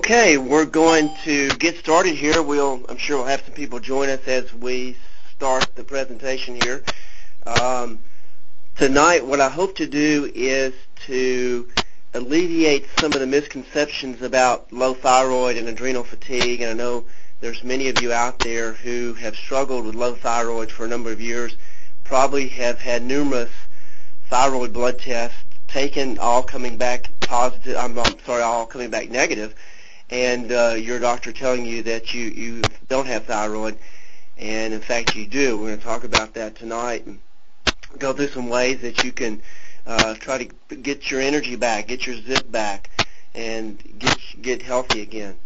Okay, we're going to get started here. We'll, I'm sure we'll have some people join us as we start the presentation here. Um, tonight, what I hope to do is to alleviate some of the misconceptions about low thyroid and adrenal fatigue. And I know there's many of you out there who have struggled with low thyroid for a number of years, probably have had numerous thyroid blood tests taken, all coming back positive. I'm, I'm sorry, all coming back negative, and uh, your doctor telling you that you you don't have thyroid, and in fact you do. We're going to talk about that tonight and go through some ways that you can uh, try to get your energy back, get your zip back, and get get healthy again.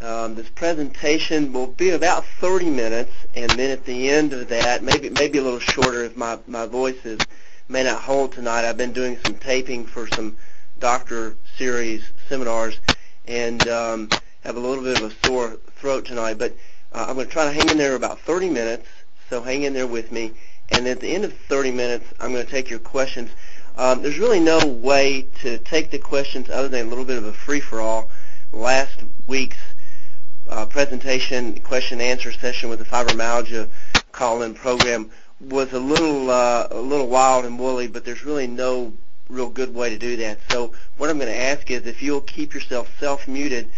Um, this presentation will be about 30 minutes, and then at the end of that, maybe maybe a little shorter if my my voice is may not hold tonight. I've been doing some taping for some doctor series seminars, and um, have a little bit of a sore throat tonight. But uh, I'm going to try to hang in there about 30 minutes. So hang in there with me. And at the end of 30 minutes, I'm going to take your questions. Um, there's really no way to take the questions other than a little bit of a free-for-all. Last week's uh, presentation, question and answer session with the fibromyalgia call-in program was a little uh, a little wild and woolly, but there's really no real good way to do that. So what I'm going to ask is if you'll keep yourself self-muted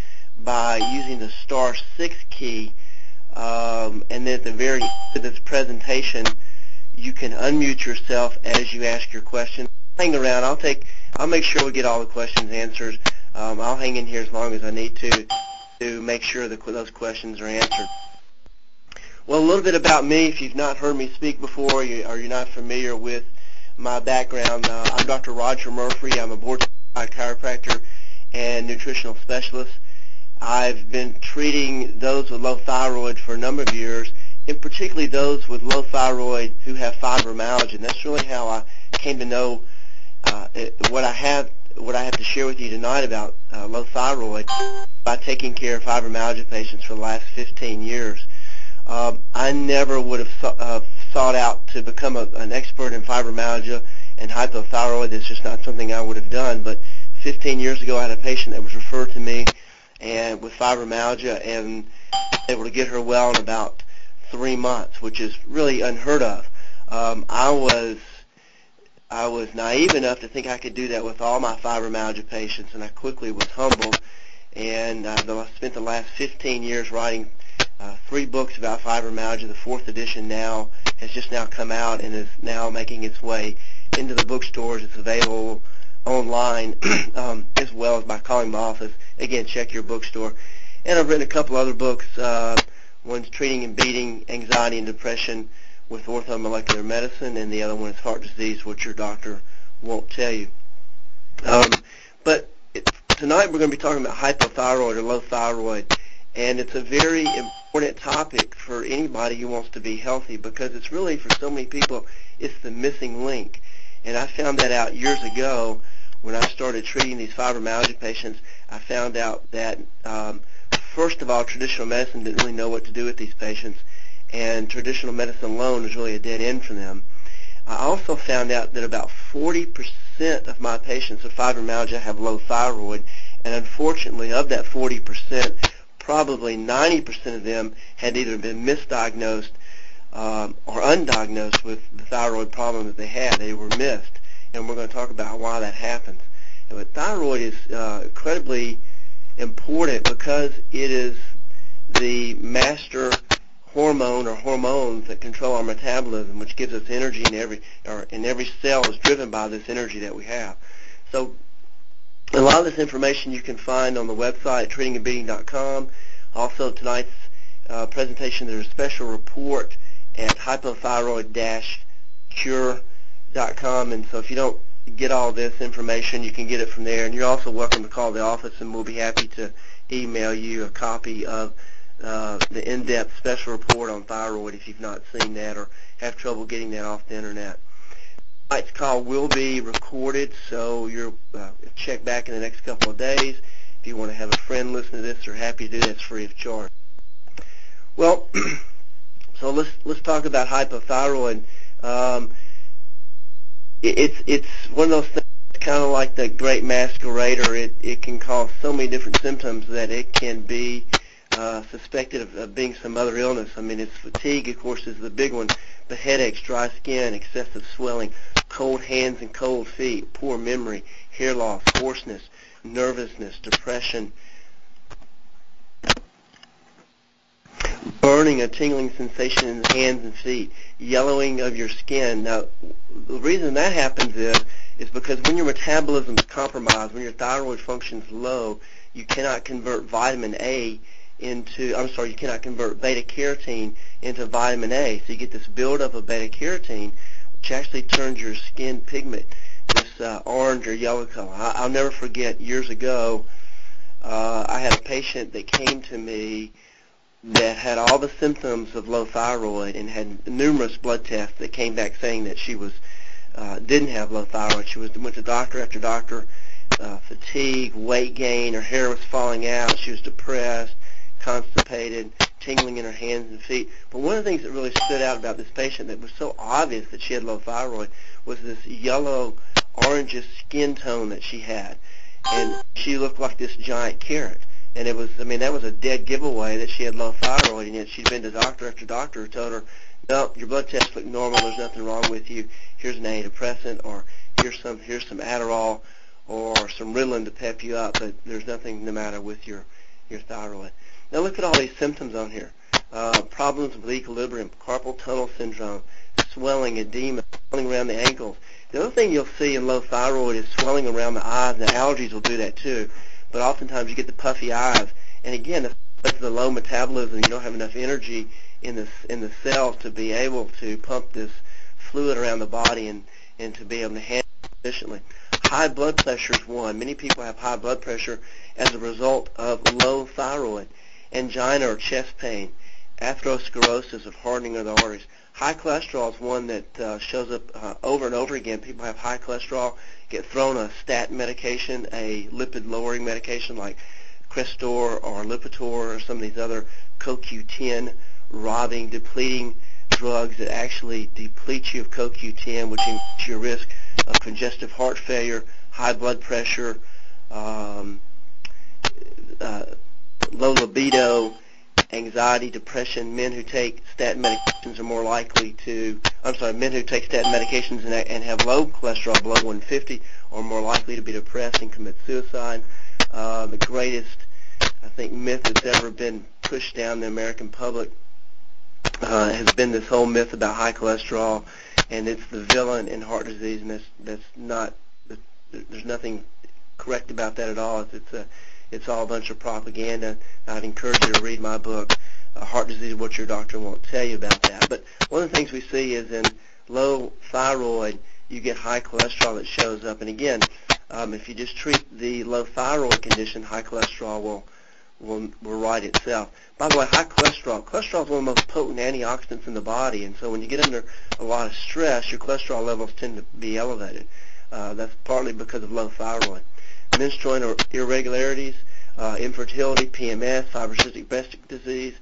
by using the star six key, um, and then at the very end of this presentation, you can unmute yourself as you ask your question. Hang around. I'll take. I'll make sure we get all the questions answered. Um, I'll hang in here as long as I need to to make sure that those questions are answered. Well, a little bit about me. If you've not heard me speak before, or you're not familiar with my background, uh, I'm Dr. Roger Murphy. I'm a board-certified chiropractor and nutritional specialist. I've been treating those with low thyroid for a number of years, and particularly those with low thyroid who have fibromyalgia. And that's really how I came to know uh, what I have what I have to share with you tonight about uh, low thyroid by taking care of fibromyalgia patients for the last 15 years. Um, I never would have uh, sought out to become a, an expert in fibromyalgia and hypothyroid. It's just not something I would have done. But 15 years ago, I had a patient that was referred to me and with fibromyalgia and able to get her well in about three months, which is really unheard of. Um, I was I was naive enough to think I could do that with all my fibromyalgia patients, and I quickly was humbled. And uh, I spent the last 15 years writing uh, three books about fibromyalgia. The fourth edition now has just now come out and is now making its way into the bookstores. It's available online um, as well as by calling my office. Again, check your bookstore. And I've written a couple other books. Uh, one's Treating and Beating Anxiety and Depression with Orthomolecular Medicine, and the other one is Heart Disease, which your doctor won't tell you. Um, but it, tonight we're going to be talking about hypothyroid or low thyroid, and it's a very important topic for anybody who wants to be healthy because it's really, for so many people, it's the missing link. And I found that out years ago when I started treating these fibromyalgia patients. I found out that, um, first of all, traditional medicine didn't really know what to do with these patients, and traditional medicine alone was really a dead end for them. I also found out that about 40% of my patients with fibromyalgia have low thyroid, and unfortunately, of that 40%, probably 90% of them had either been misdiagnosed um, or undiagnosed with the thyroid problem that they had. They were missed, and we're going to talk about why that happens. But thyroid is uh, incredibly important because it is the master hormone or hormones that control our metabolism, which gives us energy in every or in every cell is driven by this energy that we have. So a lot of this information you can find on the website treatingandbeating.com. Also tonight's uh, presentation there's a special report at hypothyroid-cure.com and so if you don't get all this information you can get it from there and you're also welcome to call the office and we'll be happy to email you a copy of uh, the in-depth special report on thyroid if you've not seen that or have trouble getting that off the internet. Tonight's call will be recorded, so you'll uh, check back in the next couple of days. If you want to have a friend listen to this, they're happy to do that. Free of charge. Well, so let's let's talk about hypothyroid. Um, it, it's it's one of those things kind of like the great masquerader. It, it can cause so many different symptoms that it can be uh, suspected of, of being some other illness. I mean, it's fatigue, of course, is the big one, but headaches, dry skin, excessive swelling, cold hands and cold feet, poor memory, hair loss, hoarseness, nervousness, depression, burning, a tingling sensation in the hands and feet, yellowing of your skin. Now, the reason that happens is is because when your metabolism is compromised, when your thyroid function is low, you cannot convert vitamin A into, I'm sorry, you cannot convert beta carotene into vitamin A. So you get this buildup of beta carotene, which actually turns your skin pigment this uh, orange or yellow color. I, I'll never forget years ago, uh, I had a patient that came to me that had all the symptoms of low thyroid and had numerous blood tests that came back saying that she was uh, didn't have low thyroid. She was went to doctor after doctor, uh, fatigue, weight gain, her hair was falling out, she was depressed, constipated, tingling in her hands and feet. But one of the things that really stood out about this patient that was so obvious that she had low thyroid was this yellow orangish skin tone that she had. And she looked like this giant carrot. And it was, I mean, that was a dead giveaway that she had low thyroid, and yet she'd been to doctor after doctor who told her, no, your blood tests look normal, there's nothing wrong with you, here's an antidepressant, or here's some, here's some Adderall, or some Ritalin to pep you up, but there's nothing the matter with your, your thyroid. Now look at all these symptoms on here. Uh, problems with equilibrium, carpal tunnel syndrome, swelling, edema, swelling around the ankles. The other thing you'll see in low thyroid is swelling around the eyes. Now allergies will do that too, but oftentimes you get the puffy eyes. And again, that's the low metabolism. You don't have enough energy in the in the cells to be able to pump this fluid around the body and and to be able to handle it efficiently. High blood pressure is one. Many people have high blood pressure as a result of low thyroid, angina or chest pain, atherosclerosis of hardening of the arteries. High cholesterol is one that uh, shows up uh, over and over again. People have high cholesterol, get thrown a statin medication, a lipid-lowering medication like Crestor or Lipitor or some of these other CoQ10 robbing, depleting drugs that actually deplete you of CoQ10, which increases your risk of congestive heart failure, high blood pressure, um, uh, low libido, anxiety, depression. Men who take statin medications are more likely to, I'm sorry, men who take statin medications and, and have low cholesterol below 150 are more likely to be depressed and commit suicide. Uh, the greatest, I think, myth that's ever been pushed down the American public uh, has been this whole myth about high cholesterol, and it's the villain in heart disease, and that's that's not. There's nothing correct about that at all. It's, it's a it's all a bunch of propaganda. I'd encourage you to read my book, uh, Heart Disease: What Your Doctor Won't Tell You About That. But one of the things we see is in low thyroid, you get high cholesterol that shows up, and again, um, if you just treat the low thyroid condition, high cholesterol will will, will right itself. By the way, high cholesterol. Cholesterol is one of the most potent antioxidants in the body, and so when you get under a lot of stress, your cholesterol levels tend to be elevated. Uh, that's partly because of low thyroid. Menstrual irregularities, uh, infertility, PMS, fibrocystic breast disease,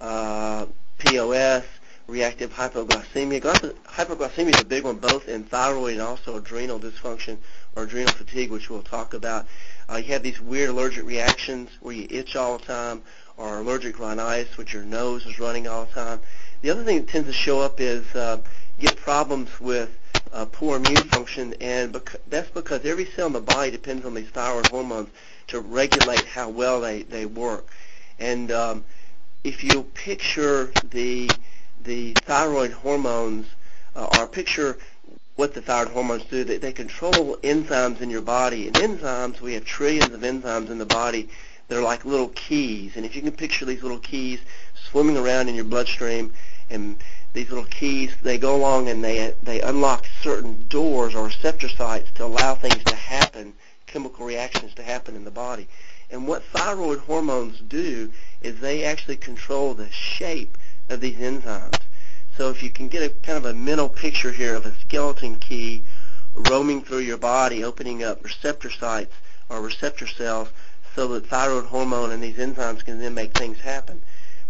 uh, POS, reactive hypoglycemia. Hypoglycemia is a big one, both in thyroid and also adrenal dysfunction or adrenal fatigue, which we'll talk about. Uh, you have these weird allergic reactions where you itch all the time, or allergic rhinitis, which your nose is running all the time. The other thing that tends to show up is uh, you get problems with uh, poor immune function, and bec- that's because every cell in the body depends on these thyroid hormones to regulate how well they, they work. And um, if you picture the the thyroid hormones, uh, or picture what the thyroid hormones do. They, they control enzymes in your body. And enzymes, we have trillions of enzymes in the body. They're like little keys. And if you can picture these little keys swimming around in your bloodstream, and these little keys, they go along and they they unlock certain doors or receptor sites to allow things to happen, chemical reactions to happen in the body. And what thyroid hormones do is they actually control the shape of these enzymes. So if you can get a kind of a mental picture here of a skeleton key roaming through your body, opening up receptor sites or receptor cells so that thyroid hormone and these enzymes can then make things happen.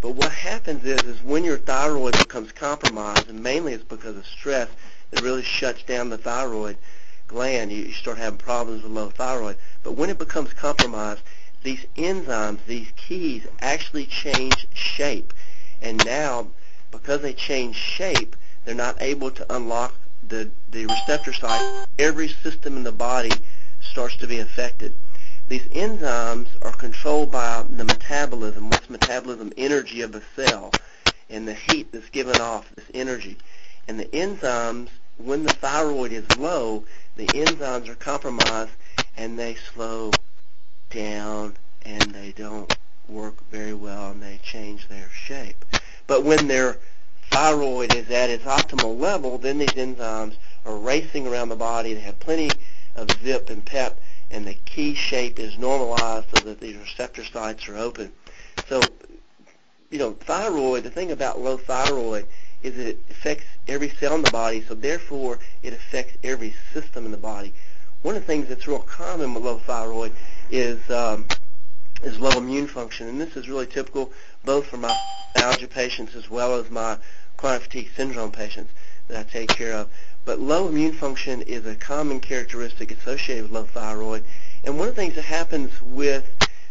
But what happens is, is when your thyroid becomes compromised, and mainly it's because of stress that really shuts down the thyroid, gland, you, you start having problems with low thyroid. But when it becomes compromised, these enzymes, these keys, actually change shape. And now, because they change shape, they're not able to unlock the, the receptor site. Every system in the body starts to be affected. These enzymes are controlled by the metabolism. What's metabolism? Energy of the cell and the heat that's given off, this energy. And the enzymes, when the thyroid is low, the enzymes are compromised and they slow down and they don't work very well and they change their shape. But when their thyroid is at its optimal level, then these enzymes are racing around the body. They have plenty of zip and pep and the key shape is normalized so that these receptor sites are open. So, you know, thyroid, the thing about low thyroid is it affects every cell in the body, so therefore it affects every system in the body. One of the things that's real common with low thyroid is um, is low immune function, and this is really typical both for my allergy patients as well as my chronic fatigue syndrome patients that I take care of. But low immune function is a common characteristic associated with low thyroid. And one of the things that happens with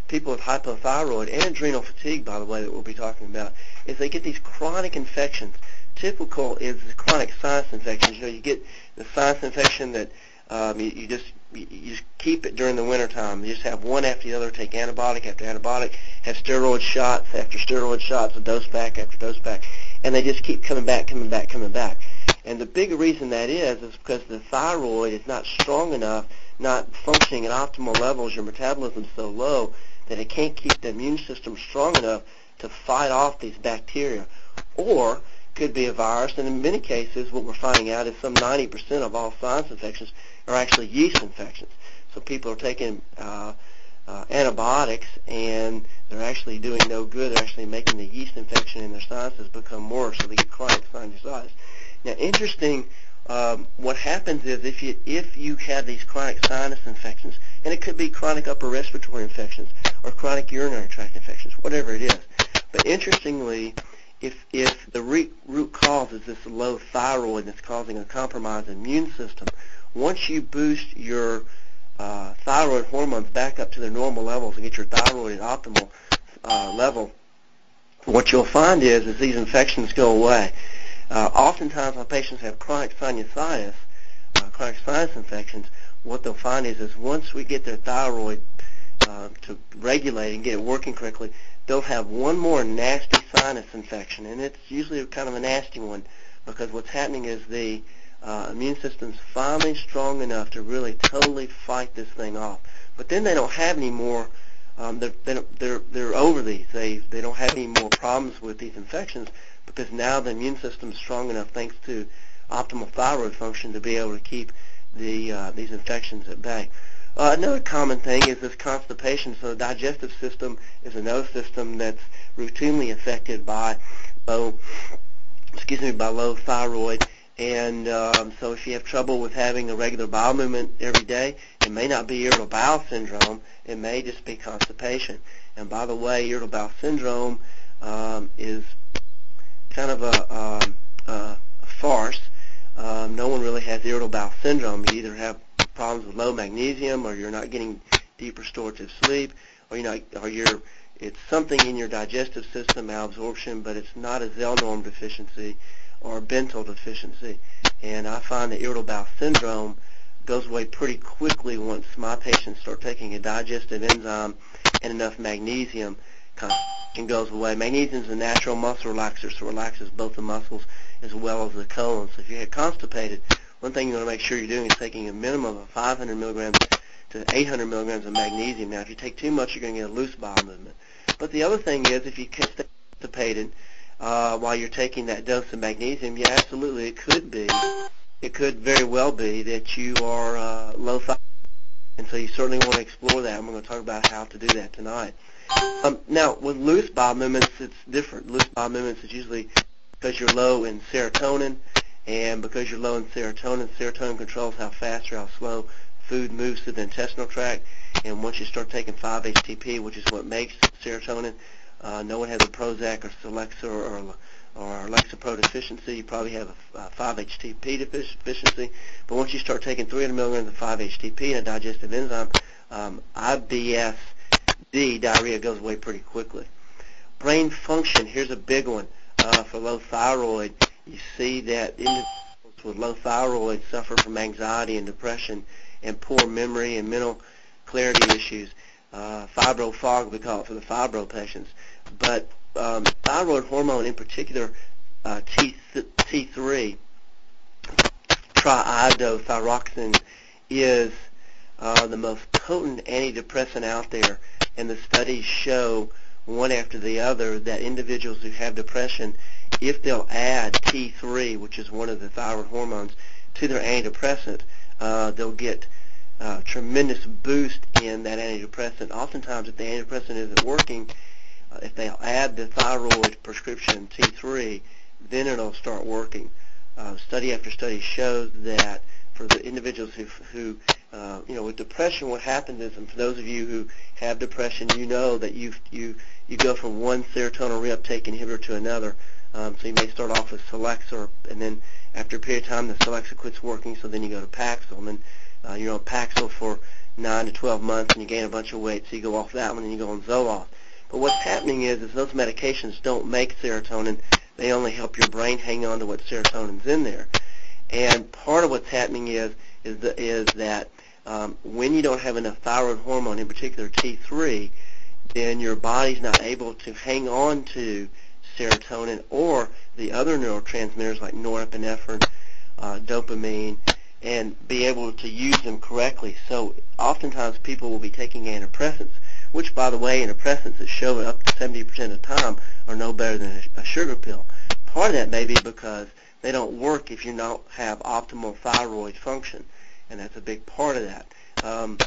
people with hypothyroid and adrenal fatigue, by the way, that we'll be talking about, is they get these chronic infections. Typical is chronic sinus infections. You know, you get the sinus infection that um, you, you just you just keep it during the winter time. You just have one after the other. Take antibiotic after antibiotic. Have steroid shots after steroid shots. A Dosepak after Dosepak, and they just keep coming back, coming back, coming back. And the big reason that is is because the thyroid is not strong enough, not functioning at optimal levels. Your metabolism is so low that it can't keep the immune system strong enough to fight off these bacteria. Or could be a virus, and in many cases, what we're finding out is some 90% of all sinus infections are actually yeast infections. So people are taking uh, uh, antibiotics, and they're actually doing no good. They're actually making the yeast infection in their sinuses become worse, so they get chronic sinusitis. Now, interesting. Um, what happens is if you if you have these chronic sinus infections, and it could be chronic upper respiratory infections or chronic urinary tract infections, whatever it is. But interestingly, if if the root cause is this low thyroid that's causing a compromised immune system, once you boost your uh, thyroid hormones back up to their normal levels and get your thyroid at optimal uh, level, what you'll find is is these infections go away. Uh, oftentimes, when patients have chronic sinusitis, uh, chronic sinus infections, what they'll find is, is once we get their thyroid uh, to regulate and get it working correctly, they'll have one more nasty sinus infection, and it's usually kind of a nasty one because what's happening is the uh, immune system's finally strong enough to really totally fight this thing off. But then they don't have any more. Um, they're, they're they're over these. They they don't have any more problems with these infections because now the immune system is strong enough, thanks to optimal thyroid function, to be able to keep the uh, these infections at bay. Uh, another common thing is this constipation. So the digestive system is another system that's routinely affected by low, excuse me, by low thyroid. And um, so if you have trouble with having a regular bowel movement every day, it may not be irritable bowel syndrome. It may just be constipation. And by the way, irritable bowel syndrome um, is kind of a, um, a farce. Um, no one really has irritable bowel syndrome. You either have problems with low magnesium, or you're not getting deep restorative sleep, or you're not, or you're it's something in your digestive system, malabsorption, but it's not a Zelnorm deficiency or a deficiency. And I find that irritable bowel syndrome goes away pretty quickly once my patients start taking a digestive enzyme and enough magnesium and goes away. Magnesium is a natural muscle relaxer, so it relaxes both the muscles as well as the colon. So if you get constipated, one thing you want to make sure you're doing is taking a minimum of 500 milligrams to 800 milligrams of magnesium. Now, if you take too much, you're going to get a loose bowel movement. But the other thing is, if you get constipated uh, while you're taking that dose of magnesium, yeah, absolutely, it could be. It could very well be that you are uh, low thyroid, and so you certainly want to explore that. I'm going to talk about how to do that tonight. Um, now, with loose bowel movements, it's different. Loose bowel movements is usually because you're low in serotonin, and because you're low in serotonin, serotonin controls how fast or how slow food moves through the intestinal tract. And once you start taking 5-HTP, which is what makes serotonin, Uh, no one has a Prozac or Celexa or, or or Lexapro deficiency. You probably have a, a 5-HTP deficiency. But once you start taking 300 milligrams of 5-HTP and a digestive enzyme, um, IBS-D, diarrhea, goes away pretty quickly. Brain function, here's a big one uh, for low thyroid. You see that individuals with low thyroid suffer from anxiety and depression and poor memory and mental clarity issues. Uh, fibro fog, we call it for the fibro patients. But um, thyroid hormone in particular, uh, T- T3, triiodothyroxine, is uh, the most potent antidepressant out there, and the studies show one after the other that individuals who have depression, if they'll add T3, which is one of the thyroid hormones, to their antidepressant, uh, they'll get uh, tremendous boost in that antidepressant. Oftentimes, if the antidepressant isn't working, uh, if they'll add the thyroid prescription T3, then it'll start working. Uh, study after study shows that for the individuals who, who uh, you know, with depression, what happens is, and for those of you who have depression, you know that you you you go from one serotonin reuptake inhibitor to another. Um, so you may start off with Celexa, and then after a period of time, the Celexa quits working, so then you go to Paxil, and then uh, you're on Paxil for 9 to 12 months, and you gain a bunch of weight, so you go off that one, and you go on Zoloft. But what's happening is, is those medications don't make serotonin. They only help your brain hang on to what serotonin's in there. And part of what's happening is is, the, is that um, when you don't have enough thyroid hormone, in particular T3, then your body's not able to hang on to serotonin or the other neurotransmitters like norepinephrine, uh, dopamine, and be able to use them correctly. So oftentimes people will be taking antidepressants, which by the way, antidepressants that show up to 70% of the time are no better than a, a sugar pill. Part of that may be because they don't work if you don't have optimal thyroid function, and that's a big part of that. Um,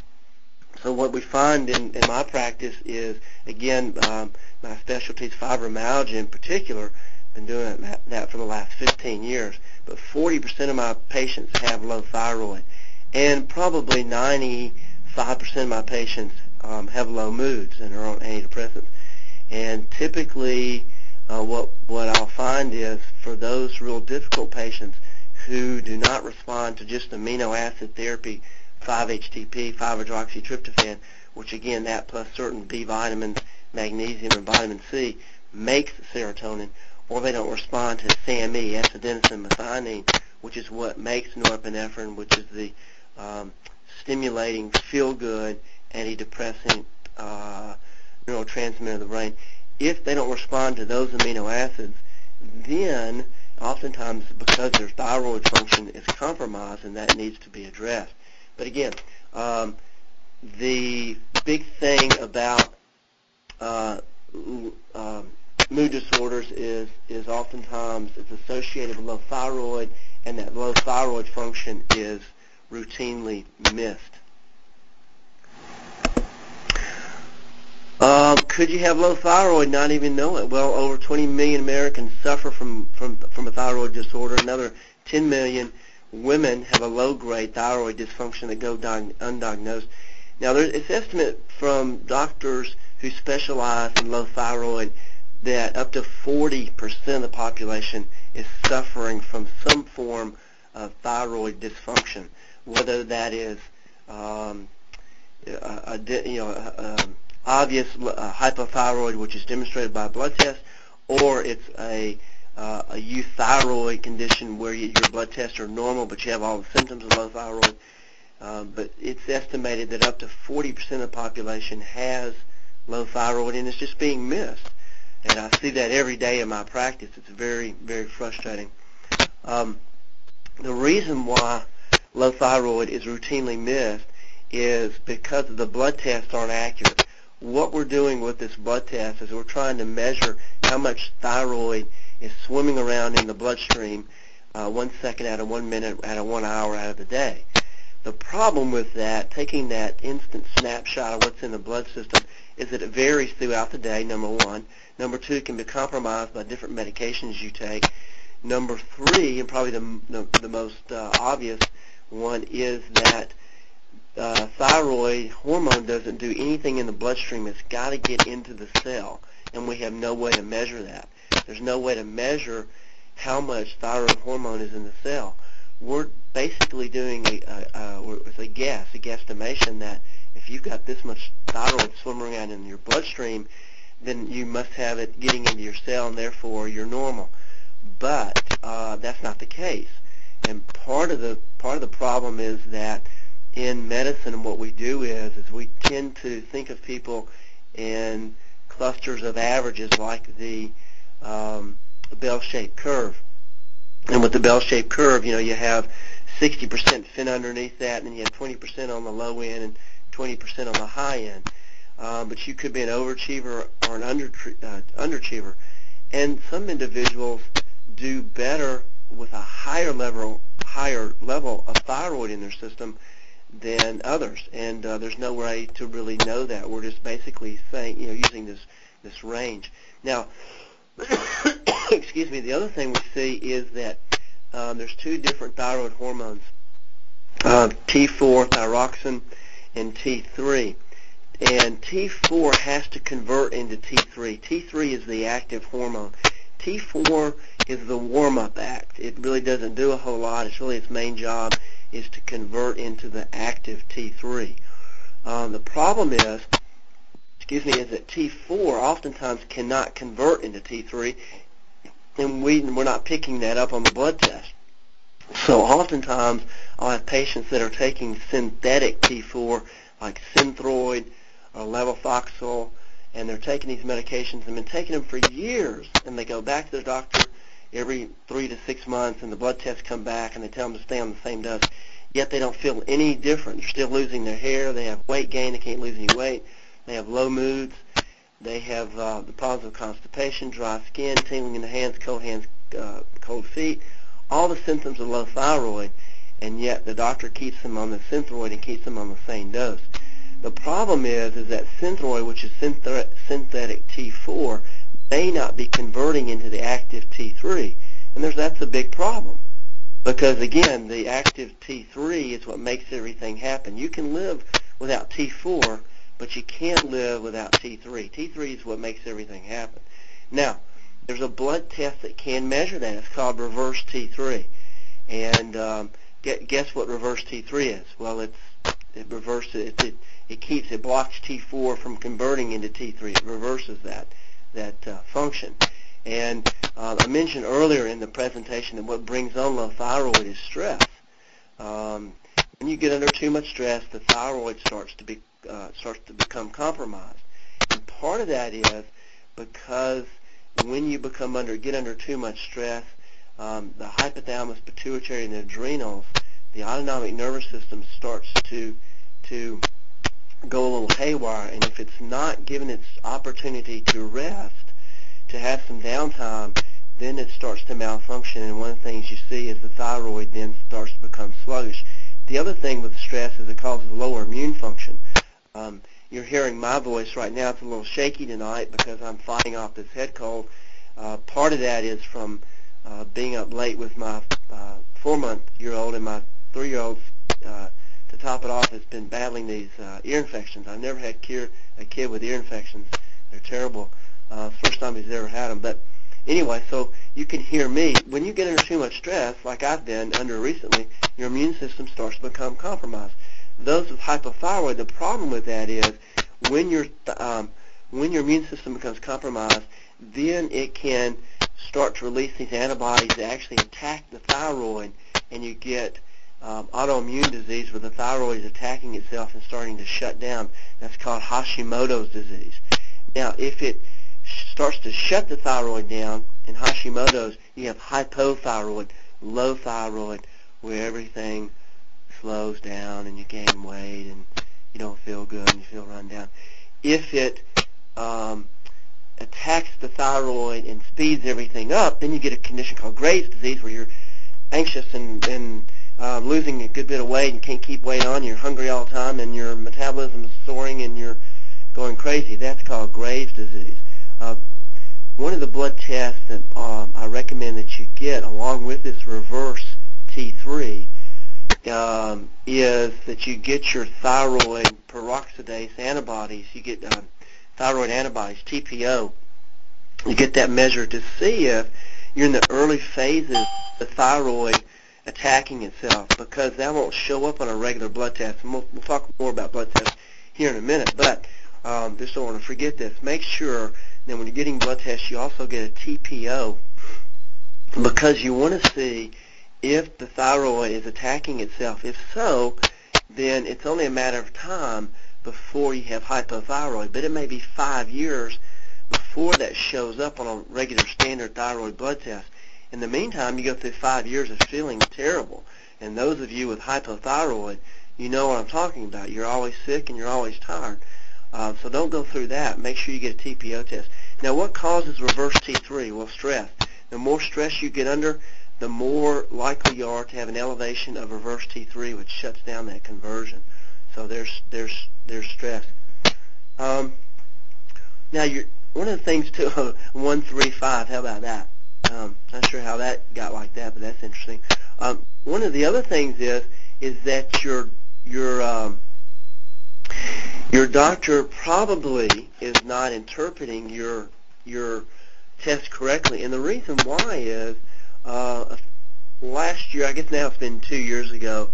so what we find in, in my practice is, again, um, my specialty is fibromyalgia in particular. Been doing that, that for the last 15 years but 40% of my patients have low thyroid, and probably 95% of my patients um, have low moods and are on antidepressants. And typically, uh, what what I'll find is for those real difficult patients who do not respond to just amino acid therapy, 5-HTP, 5-hydroxytryptophan, which again that plus certain B vitamins, magnesium, and vitamin C makes serotonin or they don't respond to SAMe, S-adenosine methionine, which is what makes norepinephrine, which is the um, stimulating, feel-good, antidepressant uh, neurotransmitter of the brain. If they don't respond to those amino acids, then oftentimes because their thyroid function is compromised and that needs to be addressed. But again, um, the big thing about uh, um, mood disorders is is oftentimes it's associated with low thyroid, and that low thyroid function is routinely missed. Uh, could you have low thyroid, not even know it? Well, over 20 million Americans suffer from, from, from a thyroid disorder. Another 10 million women have a low-grade thyroid dysfunction that go undiagnosed. Now, there's, it's estimate from doctors who specialize in low thyroid that up to 40% of the population is suffering from some form of thyroid dysfunction, whether that is um, a, a, you know a, a obvious uh, hypothyroid, which is demonstrated by a blood test, or it's a uh, a euthyroid condition where you, your blood tests are normal, but you have all the symptoms of low thyroid. Um, but it's estimated that up to 40% of the population has low thyroid, and it's just being missed and I see that every day in my practice. It's very, very frustrating. Um, the reason why low thyroid is routinely missed is because the blood tests aren't accurate. What we're doing with this blood test is we're trying to measure how much thyroid is swimming around in the bloodstream uh, one second out of one minute out of one hour out of the day. The problem with that, taking that instant snapshot of what's in the blood system, is that it varies throughout the day, number one. Number two, it can be compromised by different medications you take. Number three, and probably the, the, the most uh, obvious one, is that uh, thyroid hormone doesn't do anything in the bloodstream. It's got to get into the cell. and we have no way to measure that. There's no way to measure how much thyroid hormone is in the cell. We're basically doing a, a, a, a guess, a guesstimation that if you've got this much thyroid swimming around in your bloodstream, then you must have it getting into your cell, and therefore you're normal. But uh, that's not the case. And part of the part of the problem is that in medicine, what we do is is we tend to think of people in clusters of averages, like the um, bell-shaped curve. And with the bell-shaped curve, you know, you have 60% fin underneath that, and then you have 20% on the low end and 20% on the high end. Um, but you could be an overachiever or an under, uh, underachiever. And some individuals do better with a higher level, higher level of thyroid in their system than others. And uh, there's no way to really know that. We're just basically saying, you know, using this this range. Now, excuse me. The other thing we see is that um, there's two different thyroid hormones, uh, T4 thyroxine and T3. And T4 has to convert into T3. T3 is the active hormone. T4 is the warm-up act. It really doesn't do a whole lot. It's really its main job is to convert into the active T3. Um, the problem is, excuse me, is that T4 oftentimes cannot convert into T3, and we, we're not picking that up on the blood test. So oftentimes I'll have patients that are taking synthetic T4 like Synthroid or Levothyroxine, and they're taking these medications and been taking them for years, and they go back to the doctor every three to six months, and the blood tests come back, and they tell them to stay on the same dose. Yet they don't feel any different. They're still losing their hair. They have weight gain. They can't lose any weight. They have low moods. They have uh, the problems of constipation, dry skin, tingling in the hands, cold hands, uh, cold feet, all the symptoms of low thyroid, and yet the doctor keeps them on the Synthroid and keeps them on the same dose. The problem is, is that Synthroid, which is synthetic T4, may not be converting into the active T3. And that's a big problem. Because again, the active T3 is what makes everything happen. You can live without T4, but you can't live without T3. T3 is what makes everything happen. Now, there's a blood test that can measure that. It's called reverse T3. And um, guess what reverse T3 is? Well, it's it reverses it, it, it keeps it blocks T4 from converting into T3. It reverses that that uh, function. And uh, I mentioned earlier in the presentation that what brings on low thyroid is stress. Um, when you get under too much stress, the thyroid starts to be uh, starts to become compromised. And part of that is because when you become under get under too much stress, um, the hypothalamus, pituitary, and the adrenals, the autonomic nervous system starts to to go a little haywire. And if it's not given its opportunity to rest, to have some downtime, then it starts to malfunction. And one of the things you see is the thyroid then starts to become sluggish. The other thing with stress is it causes lower immune function. Um, you're hearing my voice right now. It's a little shaky tonight because I'm fighting off this head cold. Uh, part of that is from uh, being up late with my uh, four-month-year-old and my three-year-old uh, to top it off, has been battling these uh, ear infections. I've never had cure, a kid with ear infections. They're terrible. Uh, first time he's ever had them. But anyway, so you can hear me. When you get under too much stress, like I've been under recently, your immune system starts to become compromised. Those with hypothyroid, the problem with that is when your um, when your immune system becomes compromised, then it can start to release these antibodies that actually attack the thyroid, and you get um, autoimmune disease where the thyroid is attacking itself and starting to shut down. That's called Hashimoto's disease. Now, if it starts to shut the thyroid down in Hashimoto's, you have hypothyroid, low thyroid, where everything slows down and you gain weight and you don't feel good and you feel run down. If it um, attacks the thyroid and speeds everything up, then you get a condition called Graves' disease where you're anxious and, and uh, losing a good bit of weight and can't keep weight on, you're hungry all the time, and your metabolism is soaring and you're going crazy. That's called Graves' disease. Uh, one of the blood tests that um, I recommend that you get along with this reverse T3 um, is that you get your thyroid peroxidase antibodies. You get uh, thyroid antibodies, TPO, you get that measure to see if you're in the early phases of the thyroid attacking itself because that won't show up on a regular blood test. And we'll, we'll talk more about blood tests here in a minute, but um, just don't want to forget this. Make sure that when you're getting blood tests, you also get a TPO because you want to see if the thyroid is attacking itself. If so, then it's only a matter of time before you have hypothyroid, but it may be five years before that shows up on a regular standard thyroid blood test. In the meantime, you go through five years of feeling terrible. And those of you with hypothyroid, you know what I'm talking about. You're always sick and you're always tired. Uh, so don't go through that. Make sure you get a TPO test. Now, what causes reverse T3? Well, stress. The more stress you get under, the more likely you are to have an elevation of reverse T3, which shuts down that conversion. So there's there's there's stress. Um, now, you're, one of the things too, one three five. How about that? Um, not sure how that got like that, but that's interesting. Um, one of the other things is is that your your um, your doctor probably is not interpreting your your test correctly, and the reason why is uh, last year, I guess now it's been two years ago,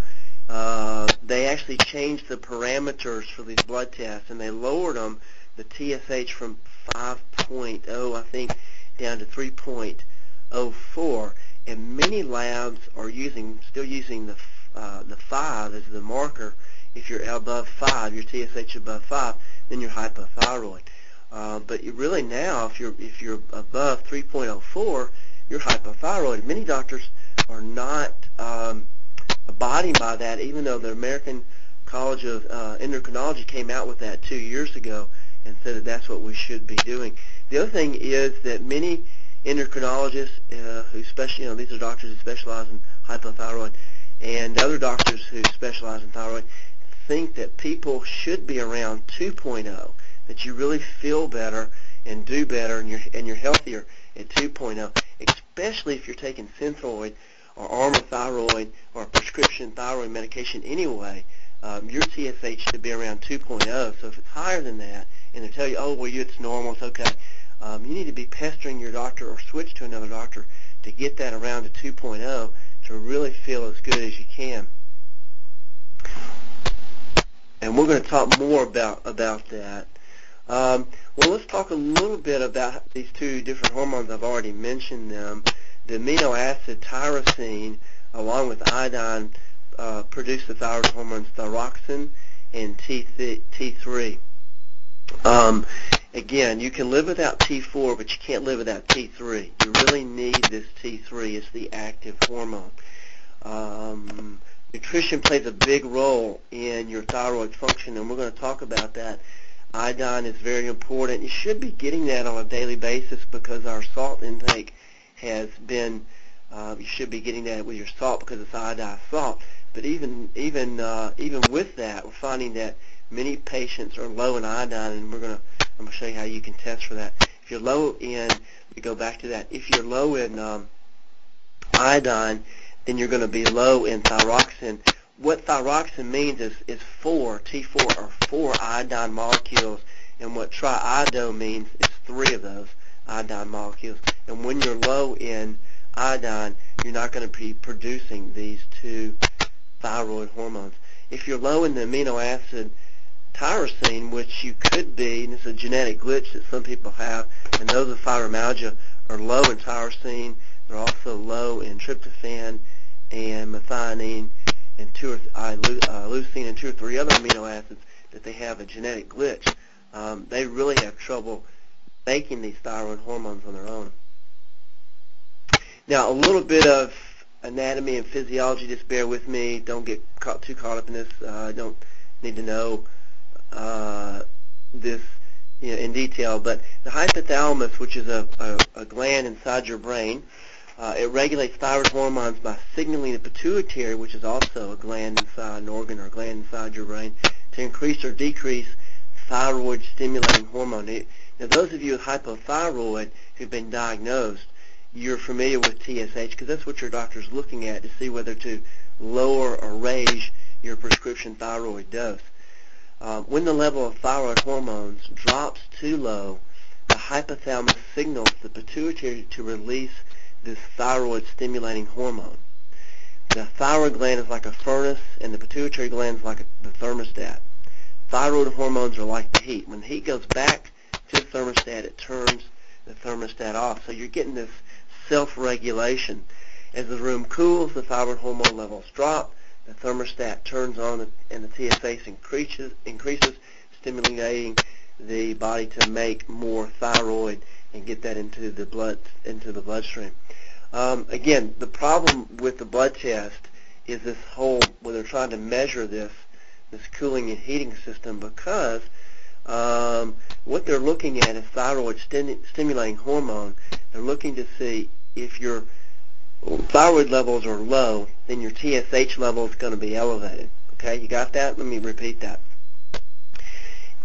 uh, they actually changed the parameters for these blood tests, and they lowered them, the TSH from 5.0, I think, down to 3.04. And many labs are using, still using the uh, the 5 as the marker. If you're above 5, your TSH above 5, then you're hypothyroid. Uh, but really now, if you're if you're above 3.04, you're hypothyroid. Many doctors are not um, abiding by that, even though the American College of uh, Endocrinology came out with that two years ago and said that that's what we should be doing. The other thing is that many endocrinologists uh, who special, you know, these are doctors who specialize in hypothyroid, and other doctors who specialize in thyroid think that people should be around 2.0 that you really feel better and do better and you're, and you're healthier at 2.0, especially if you're taking Synthroid or Armour Thyroid or prescription thyroid medication anyway. Um, your TSH should be around 2.0. So if it's higher than that, and they tell you, oh, well, you it's normal, it's okay, um, you need to be pestering your doctor or switch to another doctor to get that around to 2.0 to really feel as good as you can. And we're going to talk more about about that um, well, let's talk a little bit about these two different hormones. I've already mentioned them. The amino acid tyrosine, along with iodine, uh, produce the thyroid hormones thyroxine and T3. Um, again, you can live without T4, but you can't live without T3. You really need this T3. It's the active hormone. Um, nutrition plays a big role in your thyroid function, and we're going to talk about that Iodine is very important. You should be getting that on a daily basis because our salt intake has been, uh, you should be getting that with your salt because it's iodized salt. But even even uh, even with that, we're finding that many patients are low in iodine, and we're gonna I'm gonna show you how you can test for that. If you're low in, we go back to that. If you're low in um, iodine, then you're going to be low in thyroxine, what thyroxine means is, is four, T4 or four iodine molecules, and what triiodo means is three of those iodine molecules. And when you're low in iodine, you're not going to be producing these two thyroid hormones. If you're low in the amino acid tyrosine, which you could be, and it's a genetic glitch that some people have, and those with fibromyalgia are low in tyrosine. They're also low in tryptophan and methionine and two or uh, leucine and two or three other amino acids that they have a genetic glitch, um, they really have trouble making these thyroid hormones on their own. Now, a little bit of anatomy and physiology, just bear with me. Don't get caught, too caught up in this. Uh, I don't need to know uh, this you know, in detail. But the hypothalamus, which is a, a, a gland inside your brain, uh, it regulates thyroid hormones by signaling the pituitary, which is also a gland inside an organ or gland inside your brain, to increase or decrease thyroid stimulating hormone. Now, those of you with hypothyroid who've been diagnosed, you're familiar with TSH because that's what your doctor's looking at to see whether to lower or raise your prescription thyroid dose. Uh, when the level of thyroid hormones drops too low, the hypothalamus signals the pituitary to release this thyroid stimulating hormone. The thyroid gland is like a furnace and the pituitary gland is like a, the thermostat. Thyroid hormones are like the heat. When the heat goes back to the thermostat, it turns the thermostat off. So you're getting this self-regulation. As the room cools, the thyroid hormone levels drop, the thermostat turns on, and the TSH increases, increases stimulating the body to make more thyroid and get that into the blood into the bloodstream. Um, again, the problem with the blood test is this whole when they're trying to measure this this cooling and heating system because um, what they're looking at is thyroid stimulating hormone. They're looking to see if your thyroid levels are low, then your TSH level is going to be elevated. Okay, you got that? Let me repeat that.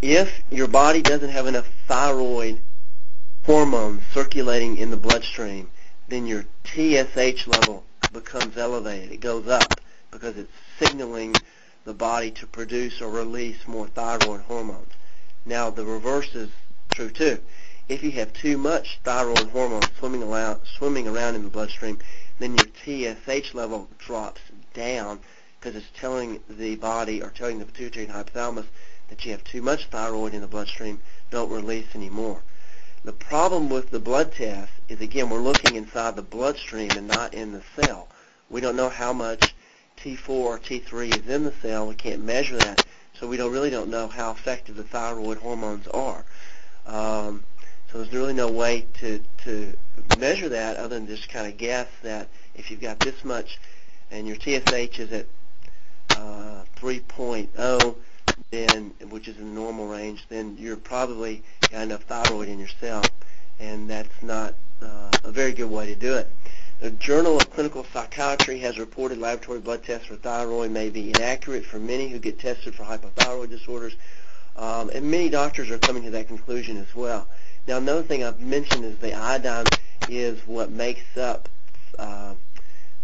If your body doesn't have enough thyroid hormone circulating in the bloodstream, then your TSH level becomes elevated. It goes up because it's signaling the body to produce or release more thyroid hormones. Now, the reverse is true too. If you have too much thyroid hormone swimming around, swimming around in the bloodstream, then your TSH level drops down because it's telling the body or telling the pituitary and hypothalamus that you have too much thyroid in the bloodstream, don't release anymore. The problem with the blood test is, again, we're looking inside the bloodstream and not in the cell. We don't know how much T4 or T3 is in the cell. We can't measure that, so we don't really don't know how effective the thyroid hormones are. Um, so there's really no way to, to measure that other than just kind of guess that if you've got this much and your TSH is at uh, 3.0, then which is in the normal range, then you're probably got enough thyroid in your cell, and that's not uh, a very good way to do it. The Journal of Clinical Psychiatry has reported laboratory blood tests for thyroid may be inaccurate for many who get tested for hypothyroid disorders, um, and many doctors are coming to that conclusion as well. Now, another thing I've mentioned is the iodine is what makes up uh,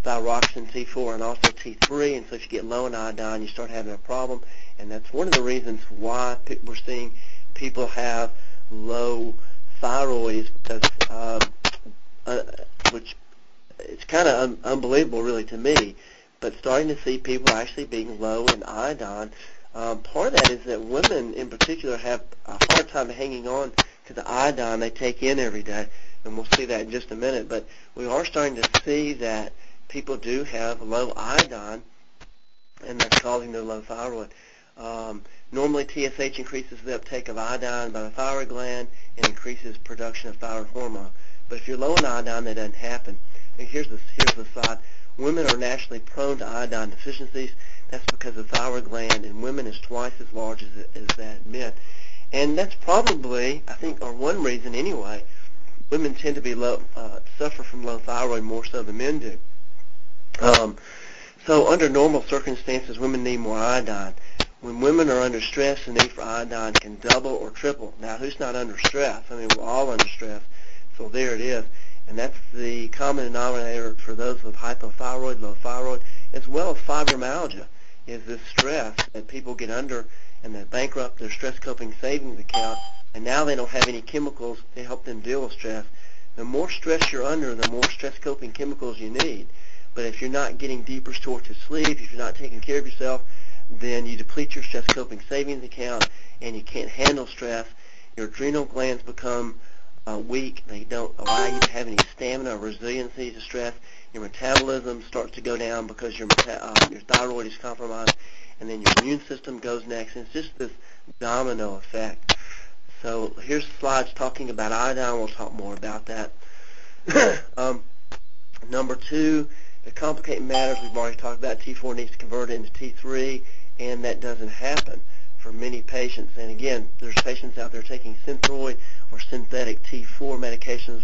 thyroxine T4 and also T3, and so if you get low in iodine, you start having a problem, and that's one of the reasons why we're seeing people have low thyroid because, uh, uh, which it's kind of un- unbelievable really to me, but starting to see people actually being low in iodine. Um, part of that is that women in particular have a hard time hanging on to the iodine they take in every day, and we'll see that in just a minute. But we are starting to see that people do have low iodine, and that's causing their low thyroid. Um, normally, TSH increases the uptake of iodine by the thyroid gland and increases production of thyroid hormone. But if you're low in iodine, that doesn't happen. And here's the here's the side. Women are naturally prone to iodine deficiencies. That's because the thyroid gland in women is twice as large as, as that in men. And that's probably, I think, or one reason anyway, women tend to be low, uh, suffer from low thyroid more so than men do. Um, so under normal circumstances, women need more iodine. When women are under stress, the need for iodine can double or triple. Now, who's not under stress? I mean, we're all under stress. So there it is. And that's the common denominator for those with hypothyroid, low thyroid, as well as fibromyalgia, is this stress that people get under and they bankrupt their stress coping savings account, and now they don't have any chemicals to help them deal with stress. The more stress you're under, the more stress coping chemicals you need. But if you're not getting deeper to sleep, if you're not taking care of yourself, then you deplete your stress coping savings account and you can't handle stress. Your adrenal glands become uh, weak. They don't allow you to have any stamina or resiliency to stress. Your metabolism starts to go down because your uh, your thyroid is compromised, and then your immune system goes next. And it's just this domino effect. So here's slides talking about iodine. We'll talk more about that. um, number two, the complicated matters we've already talked about. T4 needs to convert into T3, and that doesn't happen for many patients. And again, there's patients out there taking Synthroid or synthetic T4 medications,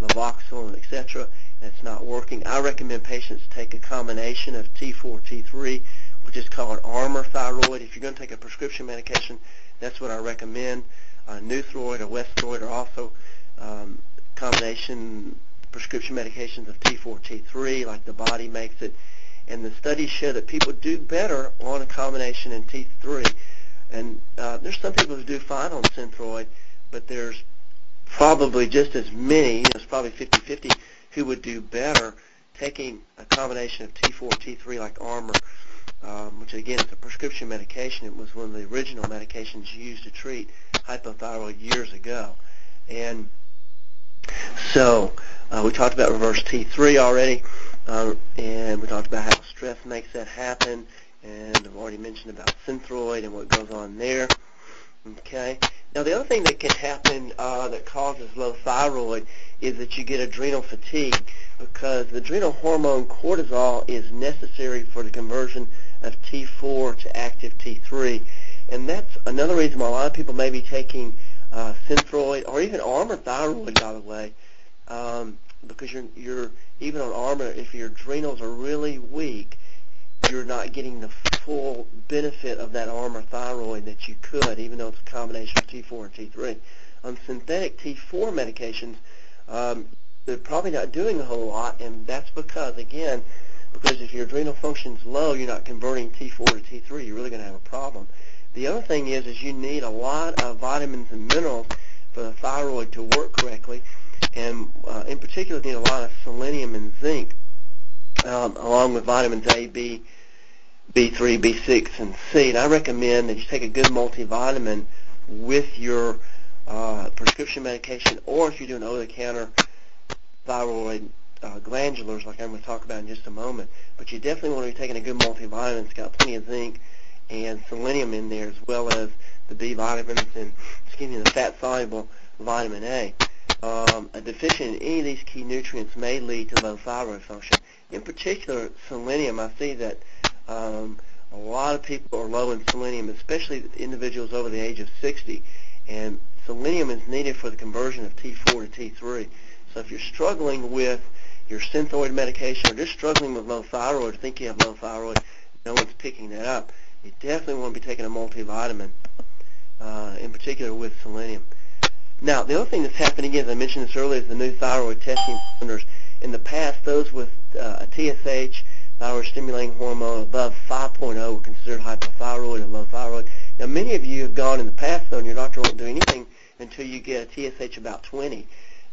Levoxyl, etc. That's not working. I recommend patients take a combination of T4, T3, which is called Armour Thyroid. If you're going to take a prescription medication, that's what I recommend. Uh, Newthroid or Westhroid are also um, combination prescription medications of T4, T3, like the body makes it. And the studies show that people do better on a combination in T3. And uh, there's some people who do fine on Synthroid, but there's probably just as many, it's probably 50-50, who would do better taking a combination of T4, T3 like Armour, um, which again is a prescription medication. It was one of the original medications used to treat hypothyroid years ago. And so uh, we talked about reverse T3 already, uh, and we talked about how stress makes that happen, and I've already mentioned about Synthroid and what goes on there. Okay. Now the other thing that can happen uh, that causes low thyroid is that you get adrenal fatigue because the adrenal hormone cortisol is necessary for the conversion of T4 to active T3. And that's another reason why a lot of people may be taking uh, Synthroid or even Armour thyroid, by the way, um, because you're, you're even on Armour, if your adrenals are really weak, you're not getting the full benefit of that Armour thyroid that you could, even though it's a combination of T4 and T3. On synthetic T4 medications, um, they're probably not doing a whole lot, and that's because, again, because if your adrenal function's low, you're not converting T4 to T3, you're really going to have a problem. The other thing is, is you need a lot of vitamins and minerals for the thyroid to work correctly, and uh, in particular, you need a lot of selenium and zinc, um, along with vitamins A, B, B3, B6, and C. And I recommend that you take a good multivitamin with your uh, prescription medication, or if you're doing over-the-counter thyroid uh, glandulars, like I'm going to talk about in just a moment. But you definitely want to be taking a good multivitamin. It's got plenty of zinc and selenium in there, as well as the B vitamins and, excuse me, the fat-soluble vitamin A. Um, a deficiency in any of these key nutrients may lead to low thyroid function. In particular, selenium, I see that um, a lot of people are low in selenium, especially individuals over the age of 60, and selenium is needed for the conversion of T4 to T3. So if you're struggling with your Synthroid medication or just struggling with low thyroid, think you have low thyroid, no one's picking that up, you definitely want to be taking a multivitamin, uh, in particular with selenium. Now, the other thing that's happening, as I mentioned this earlier, is the new thyroid testing centers. In the past, those with uh, a TSH, thyroid stimulating hormone above 5.0 were considered hypothyroid or low thyroid. Now, many of you have gone in the past, though, and your doctor won't do anything until you get a TSH about 20,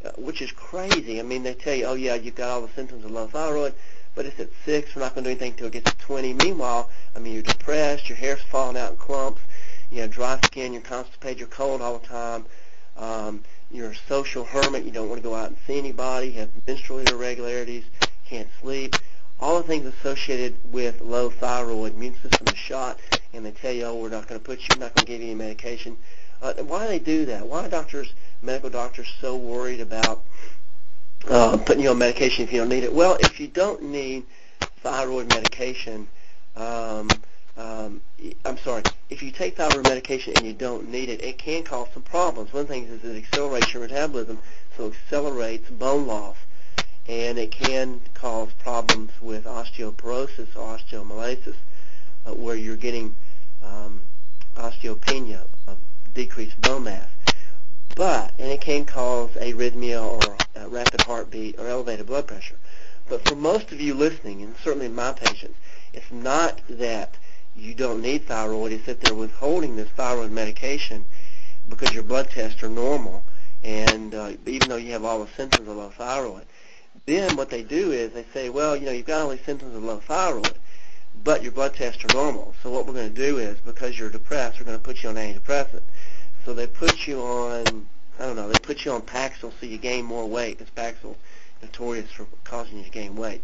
uh, which is crazy. I mean, they tell you, oh, yeah, you've got all the symptoms of low thyroid, but it's at 6. We're not going to do anything until it gets to 20. Meanwhile, I mean, you're depressed, your hair's falling out in clumps, you have dry skin, you're constipated, you're cold all the time, um, you're a social hermit, you don't want to go out and see anybody, you have menstrual irregularities, can't sleep, all the things associated with low thyroid, immune system is shot, and they tell you, oh, we're not going to put you, we're not going to give you any medication. Uh, why do they do that? Why are doctors, medical doctors, so worried about uh, putting you on medication if you don't need it? Well, if you don't need thyroid medication, um, um, I'm sorry, if you take thyroid medication and you don't need it, it can cause some problems. One thing is it accelerates your metabolism, so it accelerates bone loss and it can cause problems with osteoporosis or osteomyelitis, uh, where you're getting um, osteopenia, uh, decreased bone mass. But, and it can cause arrhythmia or rapid heartbeat or elevated blood pressure. But for most of you listening, and certainly my patients, it's not that you don't need thyroid, it's that they're withholding this thyroid medication because your blood tests are normal, and uh, even though you have all the symptoms of low thyroid then what they do is they say, well, you know, you've got all these symptoms of low thyroid, but your blood tests are normal. So what we're going to do is, because you're depressed, we're going to put you on antidepressant. So they put you on, I don't know, they put you on Paxil so you gain more weight, because Paxil notorious for causing you to gain weight.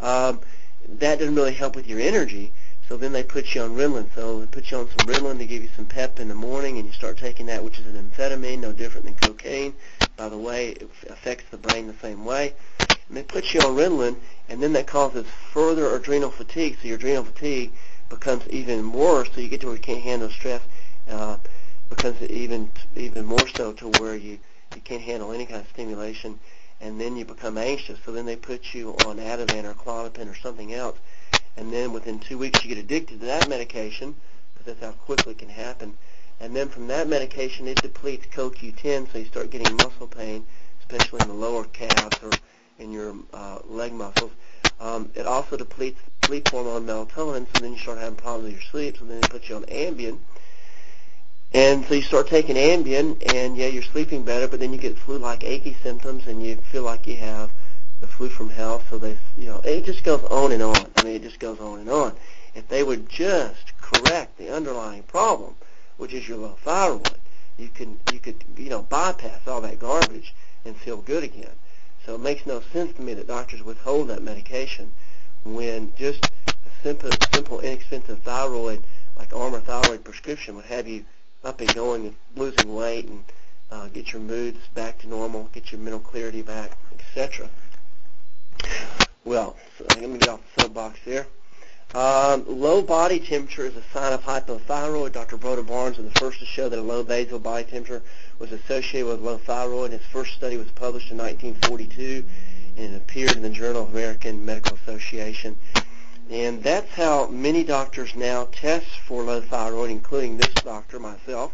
Um, that doesn't really help with your energy. So then they put you on Ritalin. So they put you on some Ritalin to give you some pep in the morning, and you start taking that, which is an amphetamine, no different than cocaine. By the way, it affects the brain the same way and they put you on Ritalin, and then that causes further adrenal fatigue. So your adrenal fatigue becomes even worse. So you get to where you can't handle stress. Uh, becomes even even more so to where you you can't handle any kind of stimulation, and then you become anxious. So then they put you on Ativan or Klonopin or something else, and then within two weeks you get addicted to that medication because that's how quickly it can happen. And then from that medication, it depletes CoQ10, so you start getting muscle pain, especially in the lower calves or in your uh, leg muscles. Um, it also depletes sleep hormone melatonin, so then you start having problems with your sleep, so then it puts you on Ambien. And so you start taking Ambien, and yeah, you're sleeping better, but then you get flu-like achy symptoms, and you feel like you have the flu from hell. So they, you know, it just goes on and on. I mean, it just goes on and on. If they would just correct the underlying problem, which is your low thyroid, you can, you could, you know, bypass all that garbage and feel good again. So it makes no sense to me that doctors withhold that medication when just a simple, simple, inexpensive thyroid like Armour thyroid prescription would have you up and going and losing weight and uh, get your moods back to normal, get your mental clarity back, etc. Well, so let me get off the soapbox here. Um, low body temperature is a sign of hypothyroid. Dr. Broda Barnes was the first to show that a low basal body temperature was associated with low thyroid. His first study was published in 1942 and it appeared in the Journal of American Medical Association. And that's how many doctors now test for low thyroid, including this doctor, myself.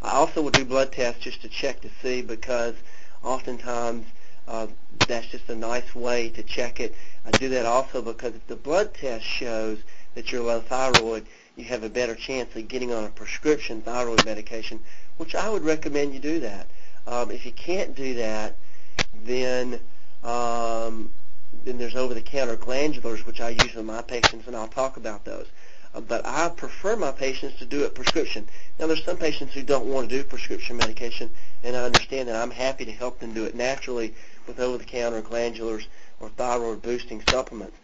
I also will do blood tests just to check to see because oftentimes uh, that's just a nice way to check it. I do that also because if the blood test shows that you're low thyroid, you have a better chance of getting on a prescription thyroid medication, which I would recommend you do that. Um, if you can't do that, then um, then there's over-the-counter glandulars, which I use with my patients, and I'll talk about those. Uh, but I prefer my patients to do it prescription. Now, there's some patients who don't want to do prescription medication, and I understand that. I'm happy to help them do it naturally with over-the-counter glandulars or thyroid-boosting supplements.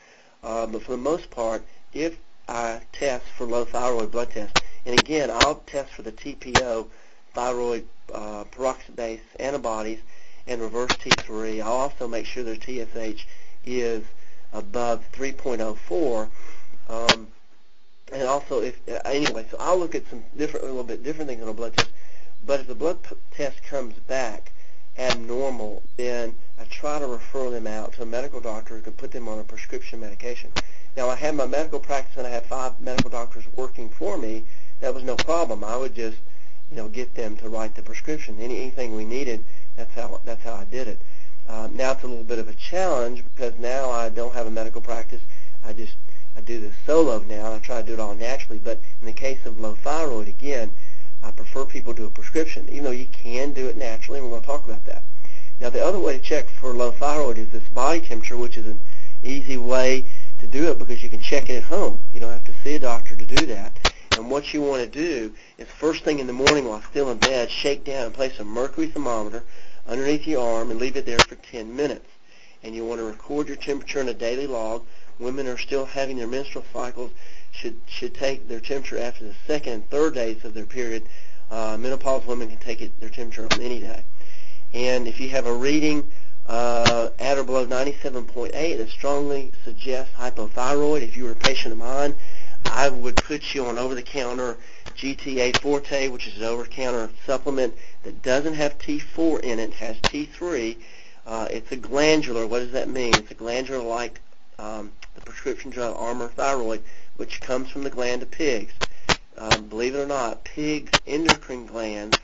Uh, but for the most part, if I test for low thyroid blood test, and again, I'll test for the TPO, thyroid uh, peroxidase antibodies, and reverse T3. I'll also make sure their TSH is above 3.04. Um, and also, if uh, anyway, so I'll look at some different, a little bit different things on a blood test. But if the blood p- test comes back abnormal, then I try to refer them out to a medical doctor who can put them on a prescription medication. Now, I had my medical practice and I had five medical doctors working for me. That was no problem. I would just, you know, get them to write the prescription. Any, anything we needed, that's how that's how I did it. Uh, now it's a little bit of a challenge because now I don't have a medical practice. I just I do this solo now, and I try to do it all naturally. But in the case of low thyroid, again, I prefer people do a prescription, even though you can do it naturally, and we're going to talk about that. Now, the other way to check for low thyroid is this body temperature, which is an easy way to do it because you can check it at home. You don't have to see a doctor to do that. And what you want to do is first thing in the morning while still in bed, shake down and place a mercury thermometer underneath your arm and leave it there for 10 minutes. And you want to record your temperature in a daily log. Women are still having their menstrual cycles should should take their temperature after the second and third days of their period. Uh, menopause women can take it, their temperature on any day. And if you have a reading uh, at or below 97.8, it strongly suggests hypothyroid. If you were a patient of mine, I would put you on over-the-counter GTA Forte, which is an over-the-counter supplement that doesn't have T4 in it, has T3. Uh, it's a glandular. What does that mean? It's a glandular like um, prescription drug Armour Thyroid, which comes from the gland of pigs. Um, believe it or not, pigs' endocrine glands,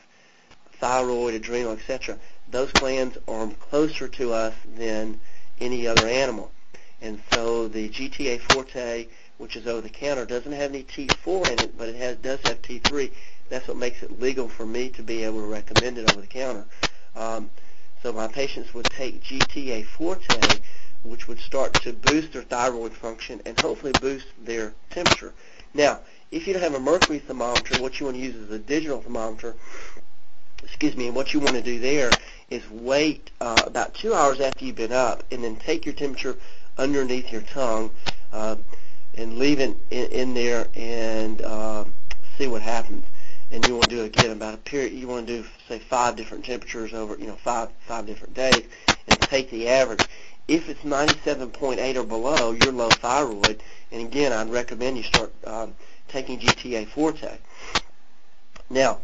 thyroid, adrenal, etc., those glands are closer to us than any other animal. And so the GTA Forte, which is over the counter, doesn't have any T4 in it, but it has does have T3. That's what makes it legal for me to be able to recommend it over the counter. Um, so my patients would take GTA Forte, which would start to boost their thyroid function and hopefully boost their temperature. Now, if you don't have a mercury thermometer, what you want to use is a digital thermometer. Excuse me. And what you want to do there is wait uh, about two hours after you've been up, and then take your temperature underneath your tongue uh, and leave it in, in there and uh, see what happens and you want to do it again about a period. You want to do say five different temperatures over you know five five different days, and take the average. If it's 97.8 or below, you're low thyroid, and again, I'd recommend you start um, taking GTA Forte. Now,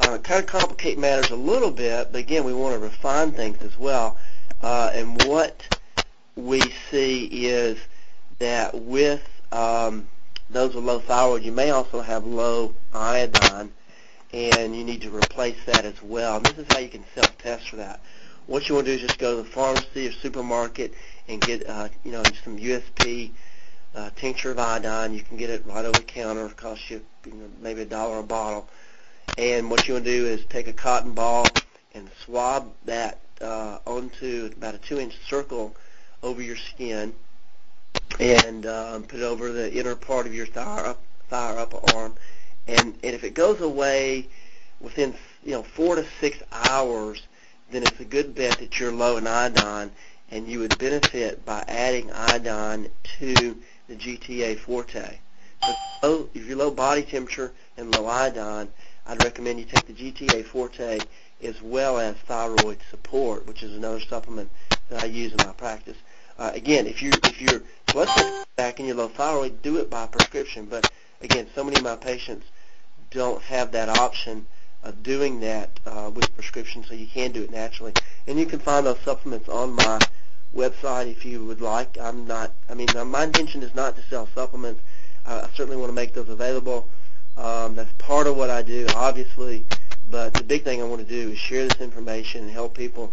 uh, kind of complicate matters a little bit, but again, we want to refine things as well. Uh, and what we see is that with um, those with low thyroid, you may also have low iodine and you need to replace that as well. And this is how you can self-test for that. What you want to do is just go to the pharmacy or supermarket and get, uh, you know, some USP uh, tincture of iodine. You can get it right over the counter. It costs you, you know, maybe a dollar a bottle. And what you want to do is take a cotton ball and swab that uh, onto about a two-inch circle over your skin and um, put it over the inner part of your thigh, thigh or upper arm. And, and if it goes away within you know four to six hours, then it's a good bet that you're low in iodine, and you would benefit by adding iodine to the GTA Forte. So if you're low body temperature and low iodine, I'd recommend you take the GTA Forte as well as thyroid support, which is another supplement that I use in my practice. Uh, again, if you if your blood pressure back and you're low thyroid, do it by prescription. But again, so many of my patients don't have that option of doing that uh, with prescription, so you can do it naturally. And you can find those supplements on my website if you would like. I'm not. I mean, my intention is not to sell supplements. I certainly want to make those available. Um, that's part of what I do, obviously. But the big thing I want to do is share this information and help people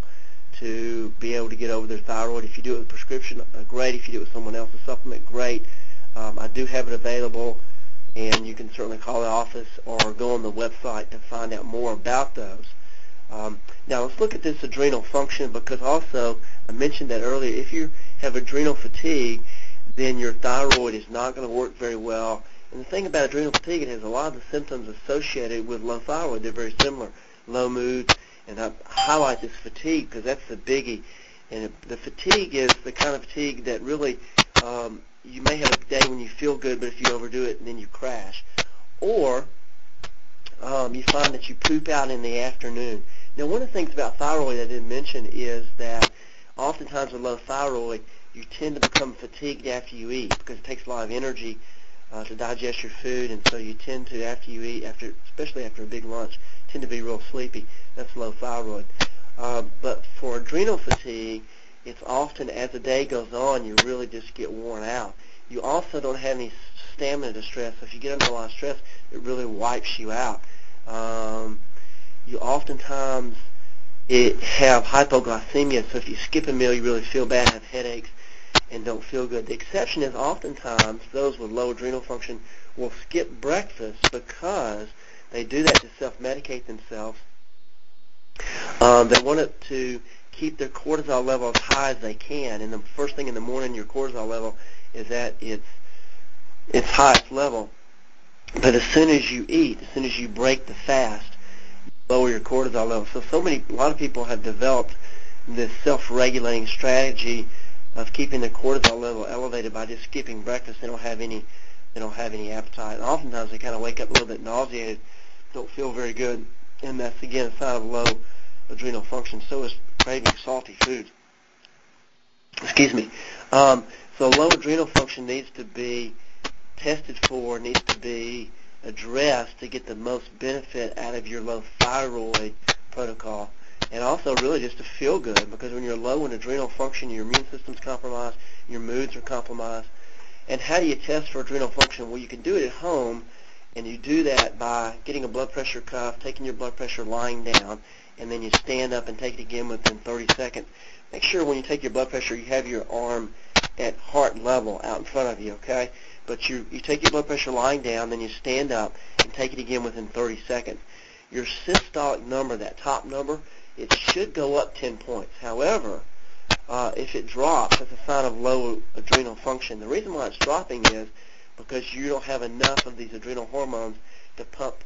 to be able to get over their thyroid. If you do it with prescription, uh, great. If you do it with someone else's supplement, great. Um, I do have it available, and you can certainly call the office or go on the website to find out more about those. Um, now let's look at this adrenal function because also I mentioned that earlier. If you have adrenal fatigue, then your thyroid is not going to work very well. And the thing about adrenal fatigue, it has a lot of the symptoms associated with low thyroid. They're very similar. Low mood, and I highlight this fatigue because that's the biggie. And the fatigue is the kind of fatigue that really um, you may have a day when you feel good, but if you overdo it, then you crash. Or um, you find that you poop out in the afternoon. Now, one of the things about thyroid I didn't mention is that oftentimes with low thyroid, you tend to become fatigued after you eat because it takes a lot of energy uh, to digest your food, and so you tend to, after you eat, after especially after a big lunch, tend to be real sleepy. That's low thyroid. Uh, but for adrenal fatigue, it's often as the day goes on, you really just get worn out. You also don't have any stamina to stress. If you get under a lot of stress, it really wipes you out. Um, you oftentimes it have hypoglycemia, so if you skip a meal, you really feel bad, have headaches, and don't feel good. The exception is oftentimes those with low adrenal function will skip breakfast because they do that to self-medicate themselves. Um, they want it to keep their cortisol level as high as they can. And the first thing in the morning, your cortisol level is at its its highest level. But as soon as you eat, as soon as you break the fast, lower your cortisol level. So so many, a lot of people have developed this self-regulating strategy of keeping their cortisol level elevated by just skipping breakfast. They don't have any, they don't have any appetite. And oftentimes they kind of wake up a little bit nauseated, don't feel very good, and that's again a sign of low adrenal function. So is craving salty foods. Excuse me. Um, so low adrenal function needs to be tested for, needs to be addressed to get the most benefit out of your low thyroid protocol and also really just to feel good because when you're low in adrenal function, your immune system's compromised, your moods are compromised. And how do you test for adrenal function? Well, you can do it at home, and you do that by getting a blood pressure cuff, taking your blood pressure lying down, and then you stand up and take it again within 30 seconds. Make sure when you take your blood pressure, you have your arm at heart level out in front of you, okay? But you, you take your blood pressure lying down, then you stand up and take it again within 30 seconds. Your systolic number, that top number, it should go up 10 points. However, uh, if it drops, that's a sign of low adrenal function. The reason why it's dropping is because you don't have enough of these adrenal hormones to pump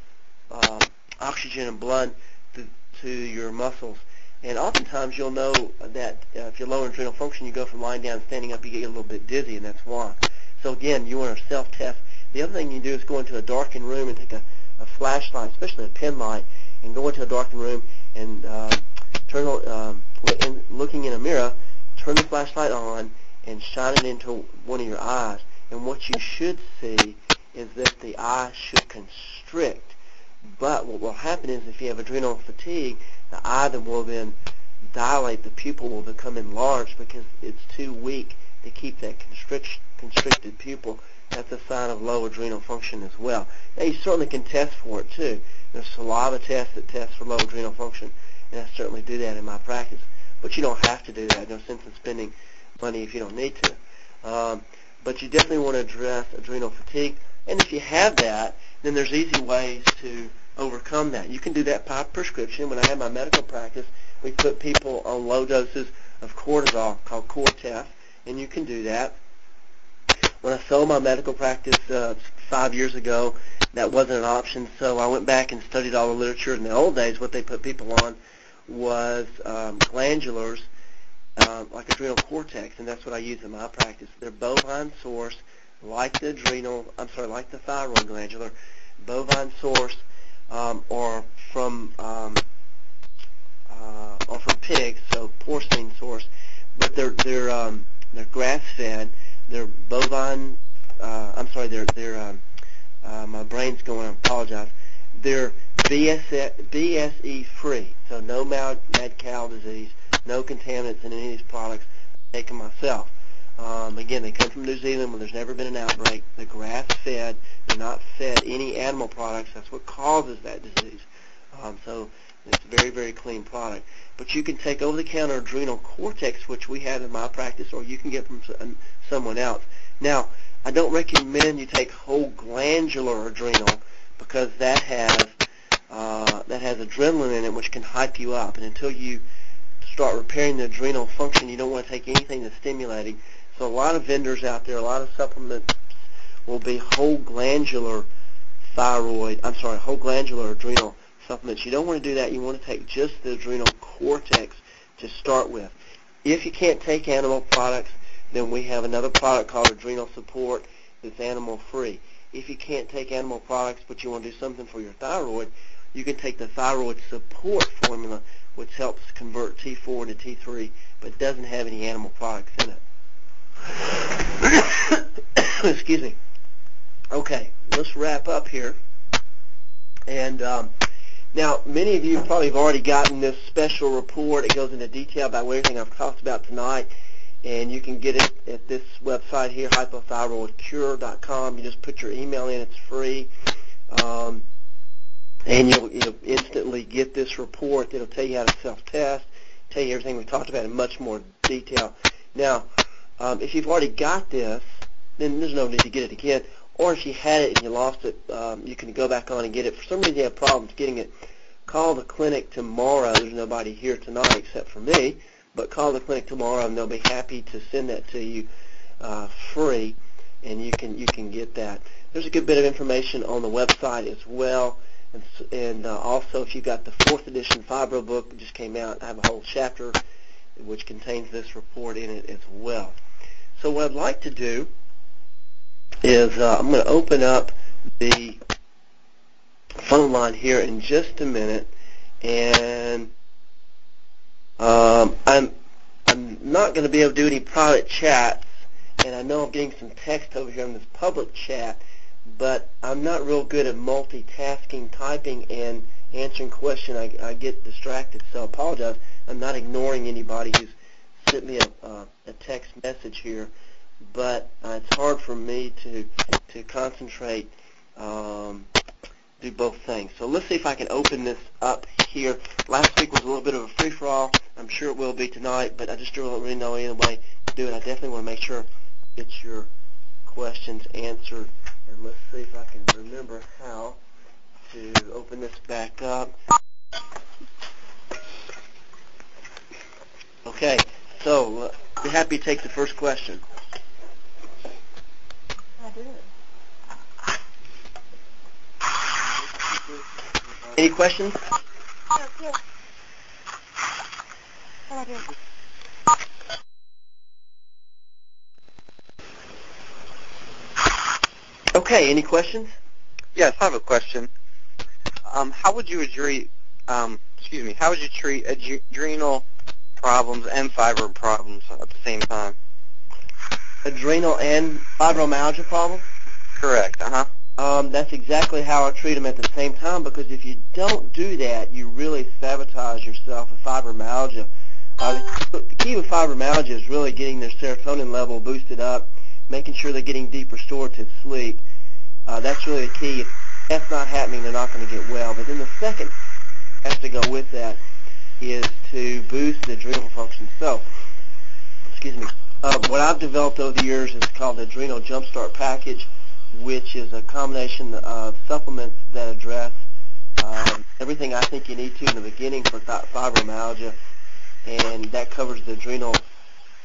uh, oxygen and blood to, to your muscles. And oftentimes you'll know that uh, if you're low in adrenal function, you go from lying down and standing up, you get a little bit dizzy, and that's why. So again, you want to self-test. The other thing you do is go into a darkened room and take a, a flashlight, especially a pen light, and go into a darkened room and uh, turn um, in, looking in a mirror, turn the flashlight on and shine it into one of your eyes. And what you should see is that the eye should constrict. But what will happen is if you have adrenal fatigue, the eye then will then dilate, the pupil will become enlarged because it's too weak to keep that constrict, constricted pupil. That's a sign of low adrenal function as well. Now you certainly can test for it too. There's saliva tests that test for low adrenal function, and I certainly do that in my practice. But you don't have to do that. No sense in spending money if you don't need to. Um, but you definitely want to address adrenal fatigue. And if you have that, then there's easy ways to overcome that. You can do that by prescription. When I had my medical practice, we put people on low doses of cortisol called Cortef, and you can do that. When I sold my medical practice uh, five years ago, that wasn't an option, so I went back and studied all the literature. In the old days, what they put people on was um, glandulars, uh, like adrenal cortex, and that's what I use in my practice. They're bovine source, like the adrenal, I'm sorry, like the thyroid glandular, bovine source, um, or from um, uh, or from pigs, so porcine source, but they're they're um, they're grass fed. They're bovine. Uh, I'm sorry, they're they're um, uh, my brain's going. I apologize. They're BSE, BSE free, so no mad, mad cow disease, no contaminants in any of these products. I take them myself. Um, again, they come from New Zealand where there's never been an outbreak. They're grass-fed. They're not fed any animal products. That's what causes that disease. Um, so it's a very, very clean product. But you can take over-the-counter adrenal cortex, which we have in my practice, or you can get from someone else. Now, I don't recommend you take whole glandular adrenal because that has uh, that has adrenaline in it, which can hype you up. And until you start repairing the adrenal function, you don't want to take anything that's stimulating. So a lot of vendors out there, a lot of supplements will be whole glandular thyroid, I'm sorry, whole glandular adrenal supplements. You don't want to do that. You want to take just the adrenal cortex to start with. If you can't take animal products, then we have another product called Adrenal Support that's animal free. If you can't take animal products but you want to do something for your thyroid, you can take the thyroid support formula which helps convert T4 to T3 but doesn't have any animal products in it. Excuse me. Okay, let's wrap up here. And um, now, many of you probably have already gotten this special report. It goes into detail about everything I've talked about tonight, and you can get it at this website here, hypothyroidcure.com. You just put your email in; it's free, um, and you'll, you'll instantly get this report. It'll tell you how to self-test, tell you everything we talked about in much more detail. Now, um, if you've already got this, then there's no need to get it again. Or if you had it and you lost it, um, you can go back on and get it. For some reason you have problems getting it, call the clinic tomorrow. There's nobody here tonight except for me, but call the clinic tomorrow and they'll be happy to send that to you uh, free, and you can you can get that. There's a good bit of information on the website as well. And, and uh, also, if you've got the fourth edition Fibro book that just came out, I have a whole chapter which contains this report in it as well. So what I'd like to do is uh, I'm going to open up the phone line here in just a minute, and um, I'm I'm not going to be able to do any private chats, and I know I'm getting some text over here in this public chat, but I'm not real good at multitasking, typing, and answering questions. I, I get distracted, so I apologize. I'm not ignoring anybody who's sent me a, a text message here but uh, it's hard for me to to concentrate, um, do both things. So let's see if I can open this up here. Last week was a little bit of a free for all. I'm sure it will be tonight, but I just don't really know any way to do it. I definitely want to make sure get your questions answered, and let's see if I can remember how to open this back up. Okay, so uh, be happy to take the first question. I do. Any questions? Okay, any questions? Yes, I have a question. Um, how would you treat, um, excuse me, how would you treat adrenal problems and fibro problems at the same time? Adrenal and fibromyalgia problems? Correct, uh-huh. Um, that's exactly how I treat them at the same time because if you don't do that, you really sabotage yourself with fibromyalgia. Uh, the key with fibromyalgia is really getting their serotonin level boosted up, making sure they're getting deep restorative sleep. Uh, that's really the key. If that's not happening, they're not going to get well. But then the second has to go with that is to boost the adrenal function. So, excuse me. Uh, what I've developed over the years is called the Adrenal Jumpstart Package which is a combination of supplements that address um, everything I think you need to in the beginning for fibromyalgia, and that covers the adrenal,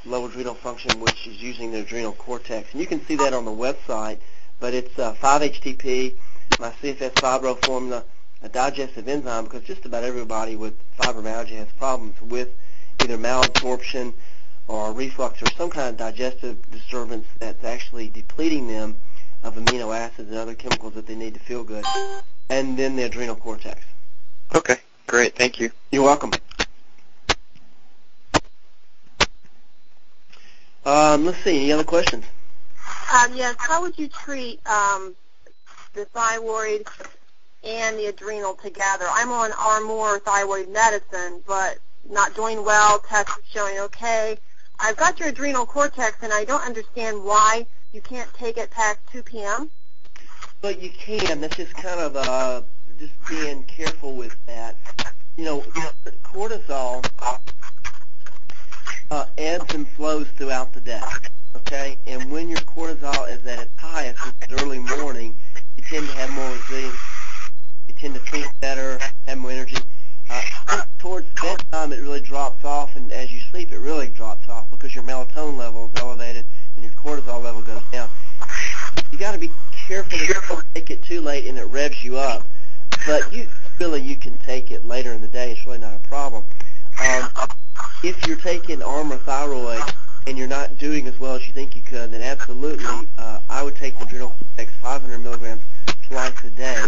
low adrenal function, which is using the adrenal cortex. And you can see that on the website, but it's uh, 5-HTP, my CFS Fibro formula, a digestive enzyme, because just about everybody with fibromyalgia has problems with either malabsorption or reflux or some kind of digestive disturbance that's actually depleting them of amino acids and other chemicals that they need to feel good, and then the adrenal cortex. Okay, great. Thank you. You're welcome. Um, let's see. Any other questions? Um, yes. How would you treat um, the thyroid and the adrenal together? I'm on Armour thyroid medicine, but not doing well. Tests showing okay. I've got your adrenal cortex, and I don't understand why you can't take it past 2 p.m. But you can. That's just kind of uh, just being careful with that. You know, cortisol ebbs and flows throughout the day. Okay, and when your cortisol is at its highest, which early morning, you tend to have more resilience. You tend to think better, have more energy. Uh, towards bedtime, it really drops off, and as you sleep, it really drops off because your melatonin level is elevated and your cortisol level goes down. You got to be careful to don't take it too late and it revs you up. But you really you can take it later in the day. It's really not a problem. Um, if you're taking Armour Thyroid and you're not doing as well as you think you could, then absolutely, uh, I would take the Adrenal Cortex 500 milligrams twice a day,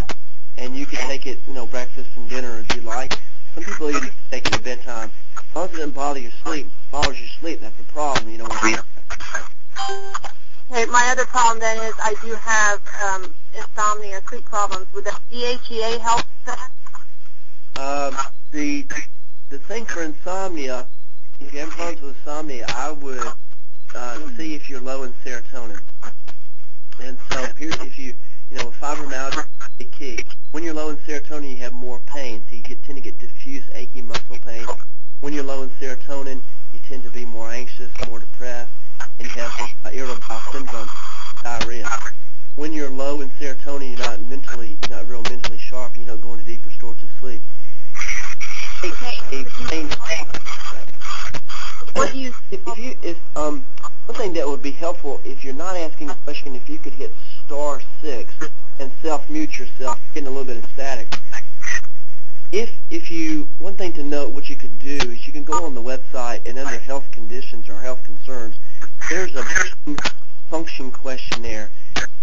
and you can take it, you know, breakfast and dinner if you like. Some people even take it at bedtime. As long as it doesn't bother your sleep, bothers your sleep, that's a problem. You don't want to Okay, my other problem then is I do have um, insomnia, sleep problems. Would the DHEA help that? Um, the the thing for insomnia, if you have problems with insomnia, I would uh, see if you're low in serotonin. And so here, if you, you know, fibromyalgia, key. When you're low in serotonin, you have more pain, so you get, tend to get diffuse, achy muscle pain. When you're low in serotonin, you tend to be more anxious, more depressed and you have uh, irritable bowel syndrome, diarrhea. When you're low in serotonin, you're not mentally, you're not real mentally sharp, you don't go into deep restorative sleep. What do you? If, you, if um, one thing that would be helpful if you're not asking a question, if you could hit star six and self mute yourself, getting a little bit of static. If if you one thing to note, what you could do is you can go on the website and under health conditions or health concerns, there's a function questionnaire.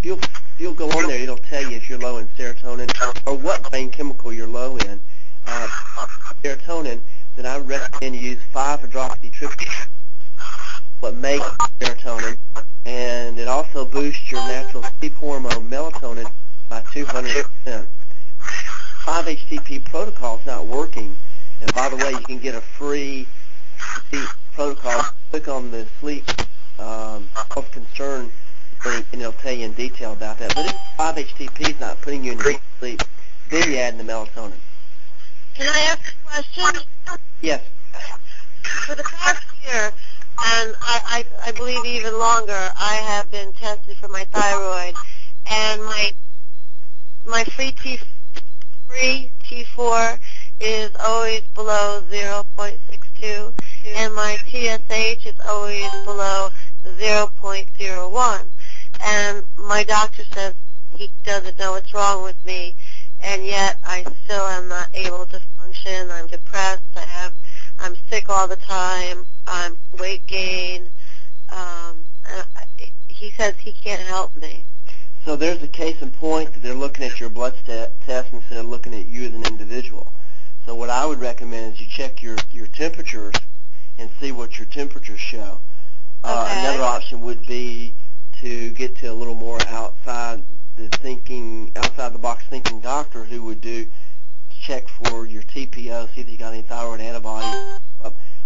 You'll, you'll go on there, it'll tell you if you're low in serotonin or what brain chemical you're low in. Uh, serotonin, then I recommend you use 5-hydroxytryptamine, what makes serotonin, and it also boosts your natural sleep hormone melatonin by 200%. 5-HTP protocol is not working, and by the way, you can get a free sleep protocol. Click on the sleep um, of concern and it'll tell you in detail about that. But if 5-HTP is not putting you in deep sleep, then you add the melatonin. Can I ask a question? Yes. For the past year, and I, I, I believe even longer, I have been tested for my thyroid, and my my free T free T4 is always below 0.62, and my TSH is always below 0.01. And my doctor says he doesn't know what's wrong with me, and yet I still am not able to function. I'm depressed. I have, I'm sick all the time. I'm weight gain. Um, he says he can't help me. So there's a case in point that they're looking at your blood st- test instead of looking at you as an individual. So what I would recommend is you check your, your temperatures and see what your temperatures show. Uh, okay. Another option would be to get to a little more outside the thinking, outside the box thinking doctor who would do check for your TPO, see if you got any thyroid antibodies,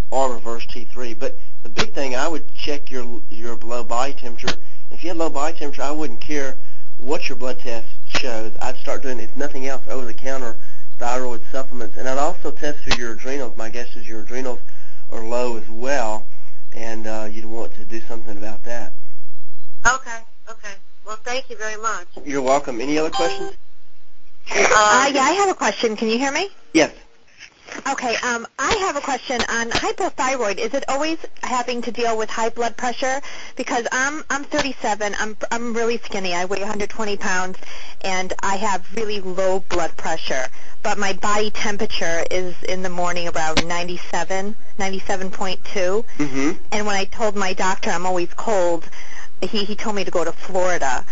or reverse T3. But the big thing, I would check your your low body temperature. If you had low body temperature, I wouldn't care what your blood test shows. I'd start doing, if nothing else, over-the-counter thyroid supplements. And I'd also test for your adrenals. My guess is your adrenals are low as well and uh, you'd want to do something about that. Okay, okay. Well, thank you very much. You're welcome. Any other questions? Uh, yeah, I have a question. Can you hear me? Yes. Okay, um, I have a question on hypothyroid. Is it always having to deal with high blood pressure? Because I'm I'm 37. I'm I'm really skinny. I weigh 120 pounds, and I have really low blood pressure. But my body temperature is in the morning around 97, 97.2. Mm-hmm. And when I told my doctor I'm always cold, he he told me to go to Florida.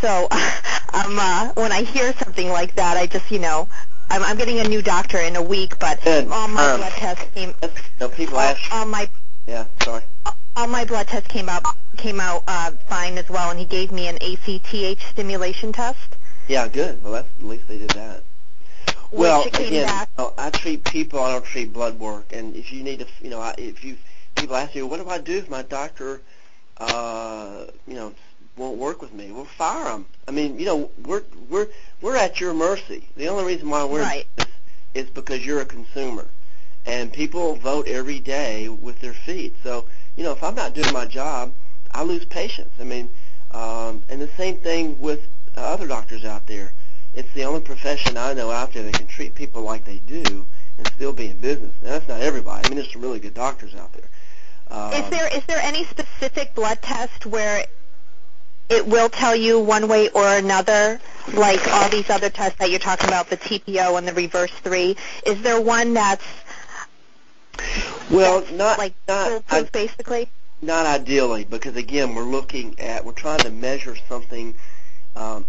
So um, uh, when I hear something like that, I just you know I'm, I'm getting a new doctor in a week, but Good. all my Um, blood tests came. No, people ask. all my Yeah, sorry. all my blood tests came out came out uh, fine as well, and he gave me an ACTH stimulation test. Yeah, good. Well, that's, at least they did that. Well, again, back. uh, I treat people. I don't treat blood work. And if you need to, you know, I, if you people ask you, what do I do if my doctor, uh, you know, won't work with me? Well, fire them. I mean, you know, we're we're we're at your mercy. The only reason why we're Right. is because you're a consumer, and people vote every day with their feet. So, you know, if I'm not doing my job, I lose patience. I mean, um, and the same thing with uh, other doctors out there. It's the only profession I know out there that can treat people like they do and still be in business. Now, that's not everybody. I mean, there's some really good doctors out there. Um, Is there is there any specific blood test where it will tell you one way or another, like all these other tests that you're talking about, the TPO and the reverse three? Is there one that's well, that's not like not foolproof, basically? not ideally, because again, we're looking at we're trying to measure something um,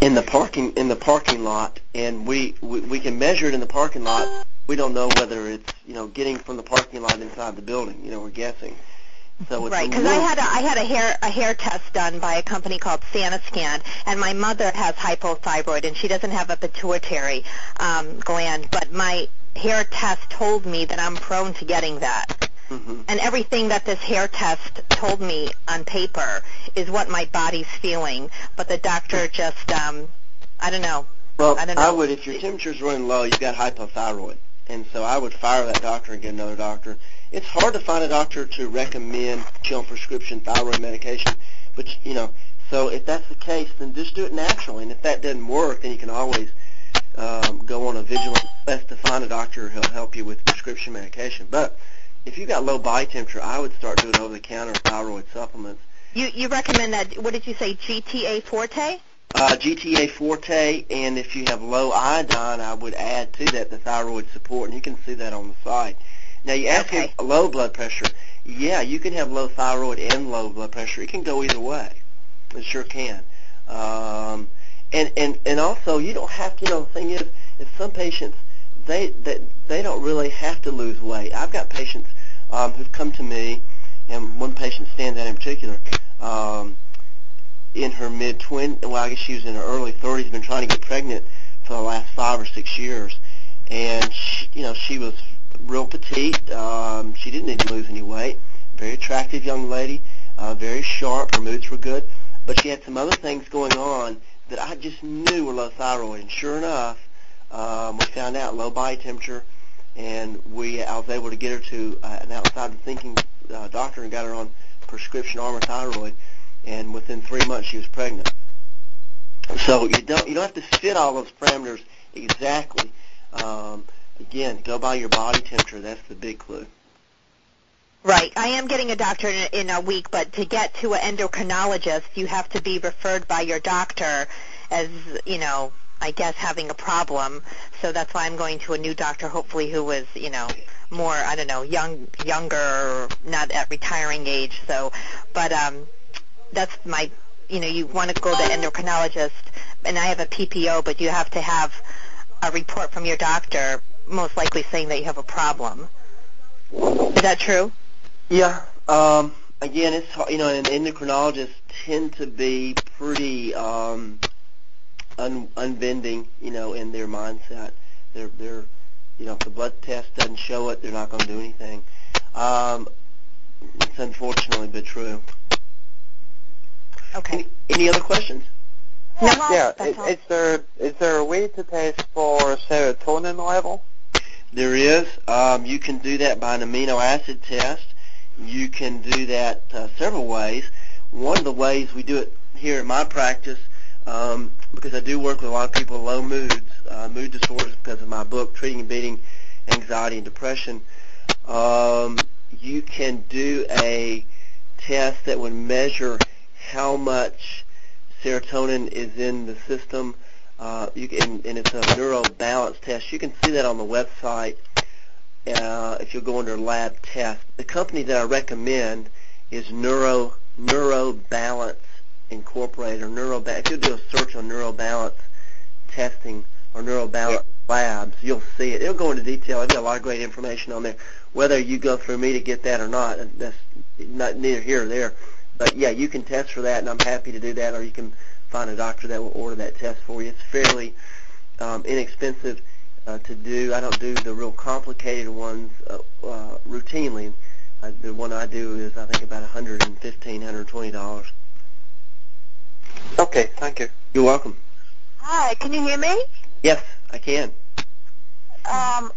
in the parking in the parking lot, and we, we we can measure it in the parking lot. We don't know whether it's you know getting from the parking lot inside the building. You know, we're guessing. So it's Right, because I had a, I had a hair a hair test done by a company called SanaScan, and my mother has hypothyroid, and she doesn't have a pituitary um, gland, but my hair test told me that I'm prone to getting that. Mhm. And everything that this hair test told me on paper is what my body's feeling, but the doctor just um, I don't know. Well, I don't know. would, if your temperature's running low, you've got hypothyroid. And so I would fire that doctor and get another doctor. It's hard to find a doctor to recommend on prescription thyroid medication. But, you know, so if that's the case, then just do it naturally. And if that doesn't work, then you can always um, go on a vigilant quest to find a doctor who'll help you with prescription medication. But if you've got low body temperature, I would start doing over-the-counter thyroid supplements. You you recommend that? What did you say? GTA Forte? Uh, GTA Forte, and if you have low iodine, I would add to that the thyroid support, and you can see that on the site. Now, you ask Okay. low blood pressure. Yeah, you can have low thyroid and low blood pressure. It can go either way. It sure can. Um, and, and, and also, you don't have to, you know, the thing is, is some patients, they, they, they don't really have to lose weight. I've got patients um, who've come to me, and one patient stands out in particular, um, in her mid twin well I guess she was in her early 30s been trying to get pregnant for the last five or six years. And she, you know she was real petite um she didn't need to lose any weight. Very attractive young lady uh very sharp her moods were good. But she had some other things going on that I just knew were low thyroid. And sure enough um we found out low body temperature and we I was able to get her to uh, an outside thinking uh, doctor and got her on prescription Armour thyroid and within three months she was pregnant. So you don't you don't have to fit all those parameters exactly. Um, again, go by your body temperature. That's the big clue. Right. I am getting a doctor in, in a week, but to get to an endocrinologist, you have to be referred by your doctor as, you know, I guess having a problem. So that's why I'm going to a new doctor, hopefully who is, you know, more, I don't know, young, younger, not at retiring age. So, but um, that's my, you know, you want to go to endocrinologist, and I have a PPO, but you have to have a report from your doctor, most likely saying that you have a problem. Is that true? Yeah. Um, again, it's you know, and endocrinologists tend to be pretty um, un, unbending, you know, in their mindset. They're they're you know, if the blood test doesn't show it, they're not going to do anything. Um, it's unfortunately but true. Okay. Any, any other questions? No, Yeah, is, is there is there a way to test for serotonin level? There is. Um, you can do that by an amino acid test. You can do that uh, several ways. One of the ways we do it here in my practice, um, because I do work with a lot of people with low moods, uh, mood disorders because of my book, Treating and Beating Anxiety and Depression. Um, you can do a test that would measure how much serotonin is in the system. Uh, you can, and it's a neuro balance test. You can see that on the website uh, if you go under lab test. The company that I recommend is Neuro Neuro Balance Incorporated or Neuro. If you do a search on Neuro Balance testing or Neuro Balance labs, you'll see it. It'll go into detail. I've got a lot of great information on there. Whether you go through me to get that or not, that's not neither here or there. But yeah, you can test for that, and I'm happy to do that. Or you can find a doctor that will order that test for you. It's fairly um, inexpensive uh, to do. I don't do the real complicated ones uh, uh, routinely. Uh, the one I do is I think about 115 120 dollars. Okay, thank you. You're welcome. Hi, can you hear me? Yes, I can. Um,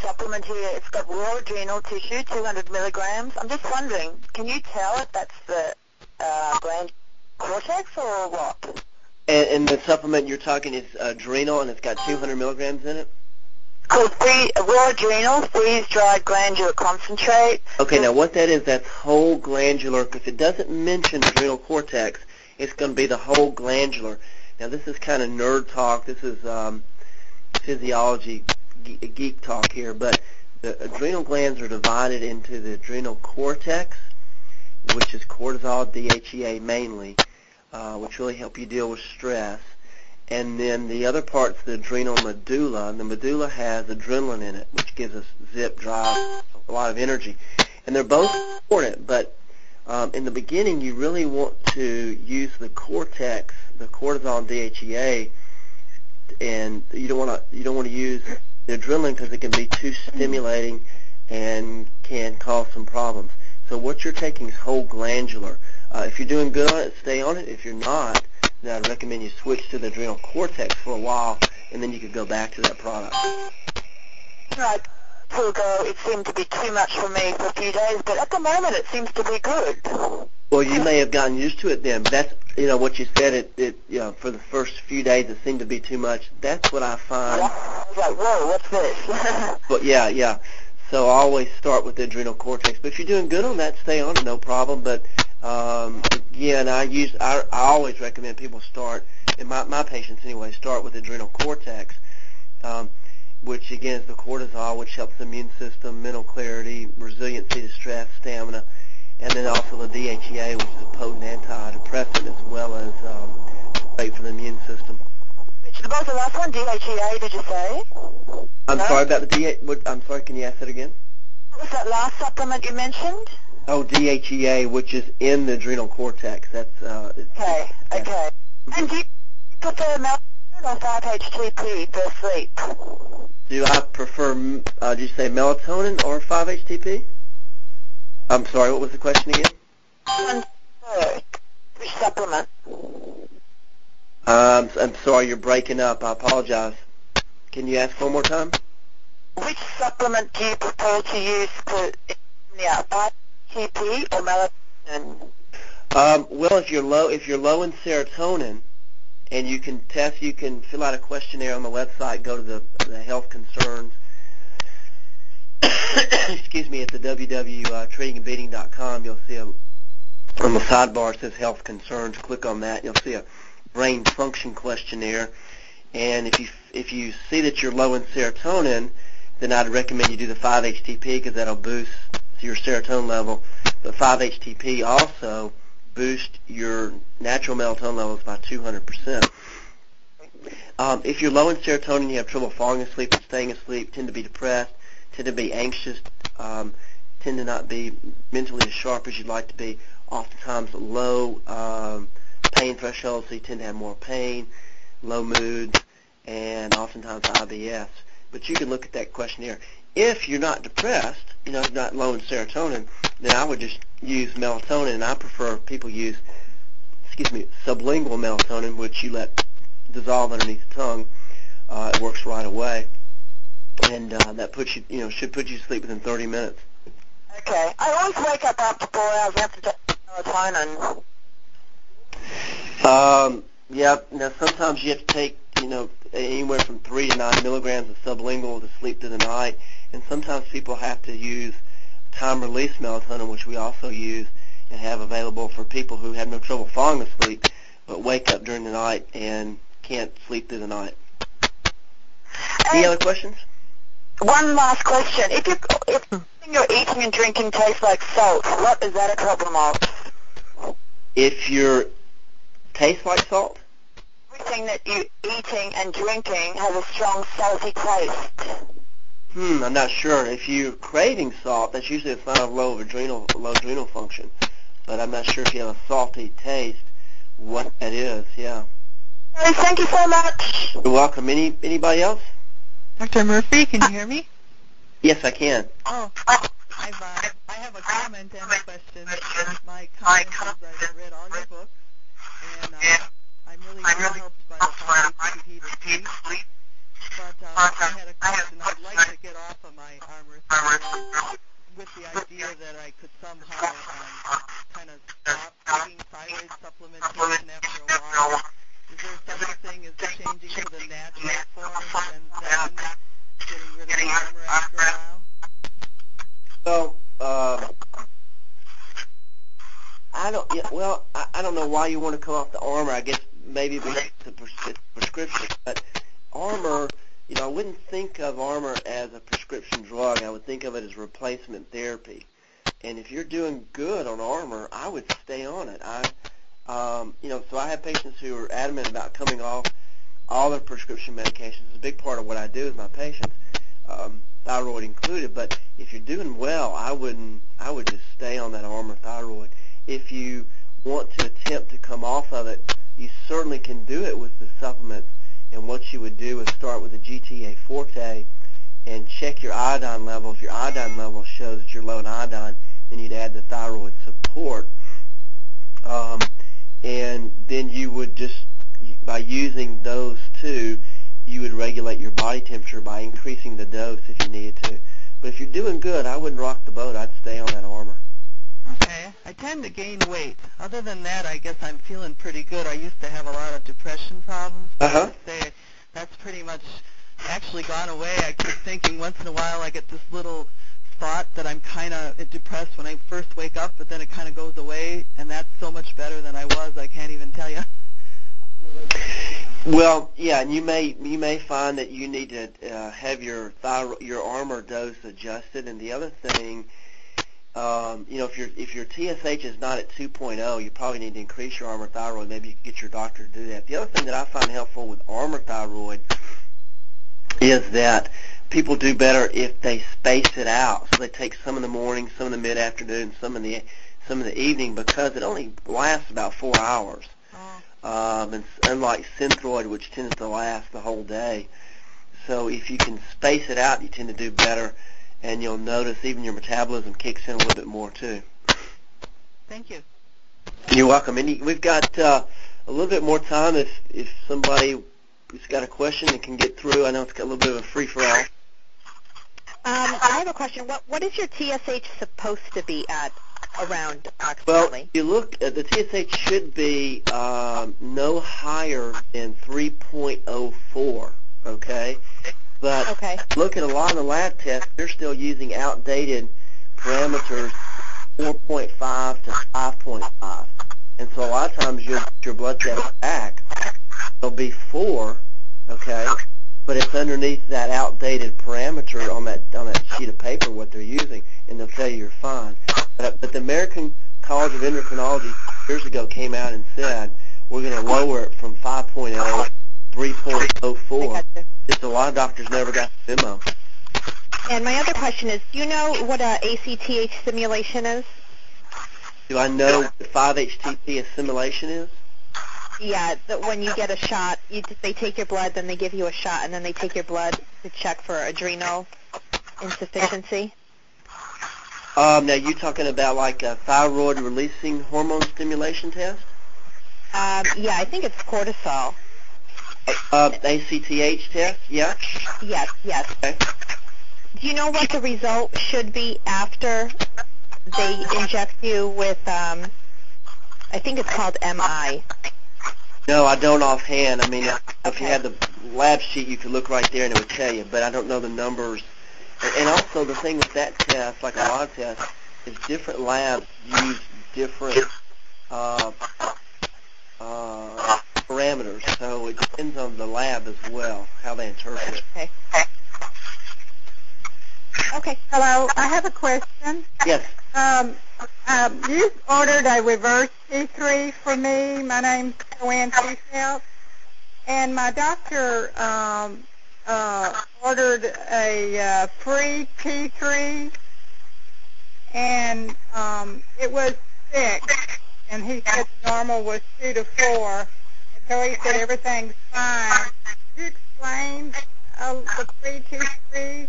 supplement here. It's got raw adrenal tissue, 200 milligrams. I'm just wondering, can you tell if that's the uh, gland cortex or what? And, and the supplement you're talking is adrenal, and it's got 200 milligrams in it. Called free, raw adrenal freeze-dried glandular concentrate. Okay, now what that is, that's whole glandular. Because it doesn't mention adrenal cortex, it's going to be the whole glandular. Now this is kind of nerd talk. This is um, physiology geek talk here, but the adrenal glands are divided into the adrenal cortex, which is cortisol, DHEA mainly, uh, which really help you deal with stress. And then the other part's the adrenal medulla, and the medulla has adrenaline in it, which gives us zip, drive, a lot of energy. And they're both important, but um, in the beginning, you really want to use the cortex, the cortisol and DHEA, and you don't want to you don't want to use the adrenaline because it can be too stimulating and can cause some problems. So what you're taking is whole glandular. Uh, if you're doing good on it, stay on it. If you're not, then I'd recommend you switch to the adrenal cortex for a while, and then you could go back to that product. Right. Two ago, it seemed to be too much for me for a few days, but at the moment, it seems to be good. Well, you may have gotten used to it then. That's you know what you said. It it you know for the first few days it seemed to be too much. That's what I find. I was like, whoa, what's this? but yeah, yeah. So I always start with the adrenal cortex. But if you're doing good on that, stay on it, no problem. But um, again, I use I, I always recommend people start, and my my patients anyway, start with adrenal cortex. Um, which again is the cortisol, which helps the immune system, mental clarity, resiliency to stress, stamina, and then also the DHEA, which is a potent antidepressant as well as um, great for the immune system. What was the last one? DHEA, did you say? I'm No? sorry about the DHEA. What, I'm sorry, can you ask that again? What was that last supplement you mentioned? Oh, DHEA, which is in the adrenal cortex. That's uh, it's, Okay, yeah. okay. And do you prefer melatonin or 5-HTP for sleep? Do I prefer? Uh, did you say melatonin or 5-HTP? I'm sorry. What was the question again? Which supplement? Um, I'm sorry, you're breaking up. I apologize. Can you ask one more time? Which supplement do you prefer to use for insomnia? 5-HTP or melatonin? Um, well, if you're low, if you're low in serotonin, and you can test, you can fill out a questionnaire on the website. Go to the the health concerns. excuse me, at the www.treatingandbeating.com, uh, you'll see a on the sidebar it says health concerns. Click on that. You'll see a brain function questionnaire. And if you if you see that you're low in serotonin, then I'd recommend you do the 5-HTP because that'll boost your serotonin level. But 5-HTP also boost your natural melatonin levels by 200%. Um, if you're low in serotonin, you have trouble falling asleep and staying asleep, tend to be depressed, tend to be anxious, um, tend to not be mentally as sharp as you'd like to be, oftentimes low um, pain thresholds, so you tend to have more pain, low moods, and oftentimes IBS. But you can look at that questionnaire. If you're not depressed, you know, not low in serotonin, then I would just use melatonin, and I prefer people use, excuse me, sublingual melatonin, which you let dissolve underneath the tongue. Uh, it works right away, and uh, that puts you, you know, should put you to sleep within 30 minutes. Okay. I always wake up after four hours after melatonin. Um, Yep. Now sometimes you have to take, you know, anywhere from three to nine milligrams of sublingual to sleep through the night, and sometimes people have to use time-release melatonin, which we also use and have available for people who have no trouble falling asleep, but wake up during the night and can't sleep through the night. Any other questions? One last question. If you if you're eating and drinking tastes like salt, what is that a problem of? If your tastes like salt, Everything that you're eating and drinking has a strong salty taste. Hmm, I'm not sure. If you're craving salt, that's usually a sign of low adrenal low adrenal function. But I'm not sure if you have a salty taste, what that is. Yeah. Okay, thank you so much. You're welcome. Any anybody else? Dr. Murphy, can you hear me? Yes, I can. Oh, I've, uh, I have a comment and a question. My comment is I've read all your books, and uh, I'm really helped by the high heated sleep. But uh, I had a question. I'd like to get off of my Armour thyroid with the idea that I could somehow um, kind of stop taking thyroid supplementation after a while. Is there such a thing as changing to the natural form and then getting rid of the Armour after a while? So, uh, I don't. Yeah, well, I, I don't know why you want to come off the Armour. I guess maybe because it's a pres- prescription, but Armour. You know, I wouldn't think of Armour as a prescription drug. I would think of it as replacement therapy. And if you're doing good on Armour, I would stay on it. I, um, you know, so I have patients who are adamant about coming off all their prescription medications. It's a big part of what I do with my patients, um, thyroid included. But if you're doing well, I wouldn't. I would just stay on that Armour thyroid. If you want to attempt to come off of it, you certainly can do it with the supplements. And what you would do is start with a GTA Forte and check your iodine level. If your iodine level shows that you're low in iodine, then you'd add the thyroid support. Um, and then you would just, by using those two, you would regulate your body temperature by increasing the dose if you needed to. But if you're doing good, I wouldn't rock the boat. I'd stay on that Armour. Okay. I tend to gain weight. Other than that, I guess I'm feeling pretty good. I used to have a lot of depression problems. Uh-huh. I'd say that's pretty much actually gone away. I keep thinking once in a while I get this little thought that I'm kind of depressed when I first wake up, but then it kind of goes away, and that's so much better than I was. I can't even tell you. Well, yeah, and you may you may find that you need to uh, have your thyroid your Armour dose adjusted. And the other thing, um, you know, if your if your TSH is not at 2.0, you probably need to increase your Armour thyroid. Maybe you can get your doctor to do that. The other thing that I find helpful with Armour thyroid is that people do better if they space it out. So they take some in the morning, some in the mid afternoon, some in the some in the evening because it only lasts about four hours um, and unlike Synthroid, which tends to last the whole day. So if you can space it out, you tend to do better, and you'll notice even your metabolism kicks in a little bit more too. Thank you. You're welcome. And we've got uh, a little bit more time if if somebody has got a question and can get through. I know it's got a little bit of a free for all. Um, I have a question. What what is your TSH supposed to be at around Well, approximately? if you look at the TSH should be um, no higher than 3.04. Okay, but okay. look at a lot of the lab tests, they're still using outdated parameters, 4.5 to 5.5. And so a lot of times your, your blood test back, will be 4, okay, but it's underneath that outdated parameter on that on that sheet of paper what they're using, and they'll tell you you're fine. But, but the American College of Endocrinology years ago came out and said, we're going to lower it from 5.0 3.04. I got you. Just a lot of doctors never got the memo. And my other question is, do you know what a ACTH simulation is? Do I know what 5-HTP assimilation is? Yeah, that when you get a shot, you they take your blood, then they give you a shot, and then they take your blood to check for adrenal insufficiency. Um, now you're talking about like a thyroid releasing hormone stimulation test? Um, yeah, I think it's cortisol. Uh, ACTH test? Yeah. Yes, yes. Okay. Do you know what the result should be after they inject you with, um, I think it's called MI. No, I don't offhand. I mean, if Okay. you had the lab sheet, you could look right there and it would tell you, but I don't know the numbers. And, and also the thing with that test, like a lot of tests, is different labs use different uh, uh, parameters. So it depends on the lab as well, how they interpret it. Okay. Okay. Hello. I have a question. Yes. Um, um, you ordered a reverse T3 for me. My name's Joanne Seafeld. And my doctor um, uh, ordered a uh, free T3, and um, it was six, and he said normal was two to four. He said everything's fine. Could you explain uh, the free T3?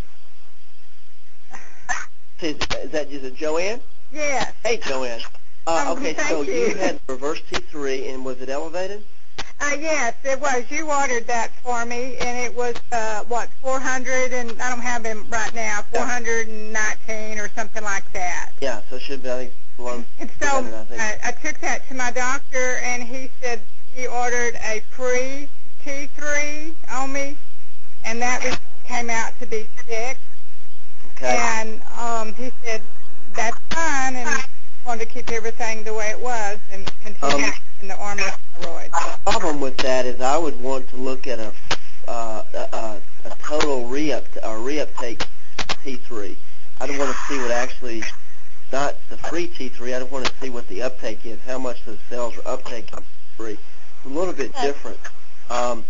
Is, is that is it Joanne? Yes. Hey, Joanne. Uh, Um, okay, so you. you had reverse T3, and was it elevated? Uh, yes, it was. You ordered that for me, and it was uh, what 400, and I don't have them right now. 419 or something like that. Yeah, so it should be, I think, below And so 200, I think. I, I took that to my doctor, and he said he ordered a free T3 on me, and that came out to be six. Okay. And um, he said that's fine, and wanted to keep everything the way it was and continue Um, in the Armour steroid. The problem with that is I would want to look at a uh, a, a, a total re-up or reuptake T3. I'd want to see what actually, not the free T3. I'd want to see what the uptake is, how much the cells are uptaking free. A little bit different. Um,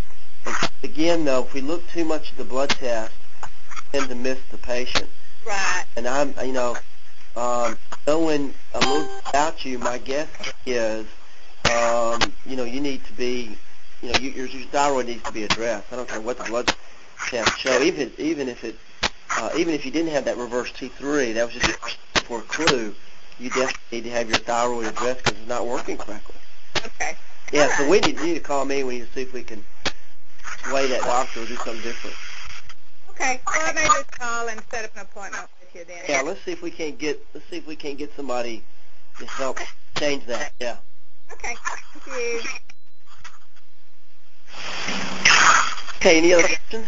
again, though, if we look too much at the blood test, we tend to miss the patient. Right. And I'm, you know, um, knowing a little about you, my guess is, um, you know, you need to be, you know, you, your, your thyroid needs to be addressed. I don't care what the blood tests show, even even if it, uh, even if you didn't have that reverse T3, that was just for a clue. You definitely need to have your thyroid addressed because it's not working correctly. Okay. Yeah, All so we need you to call me. We need to see if we can sway that doctor or do something different. Okay. Well, I may just call and set up an appointment with you then. Yeah, let's see if we can't get let's see if we can't get somebody to help change that. Yeah. Okay. Thank you. Okay, any other questions?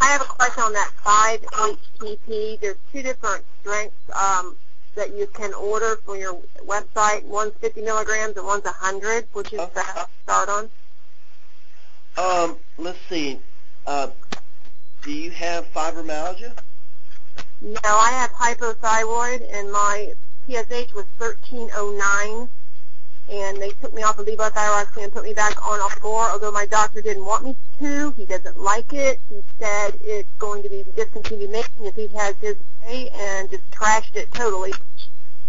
I have a question on that 5-HTP. There's two different strengths um, that you can order from your website. One's 50 milligrams and one's 100, which is Oh. best to start on. Um, let's see. Uh, do you have fibromyalgia? No, I have hypothyroid, and my TSH was 1309, and they took me off of levothyroxine and put me back on Alfor, although my doctor didn't want me to. He doesn't like it. He said it's going to be discontinued making if he has his way, and just trashed it totally.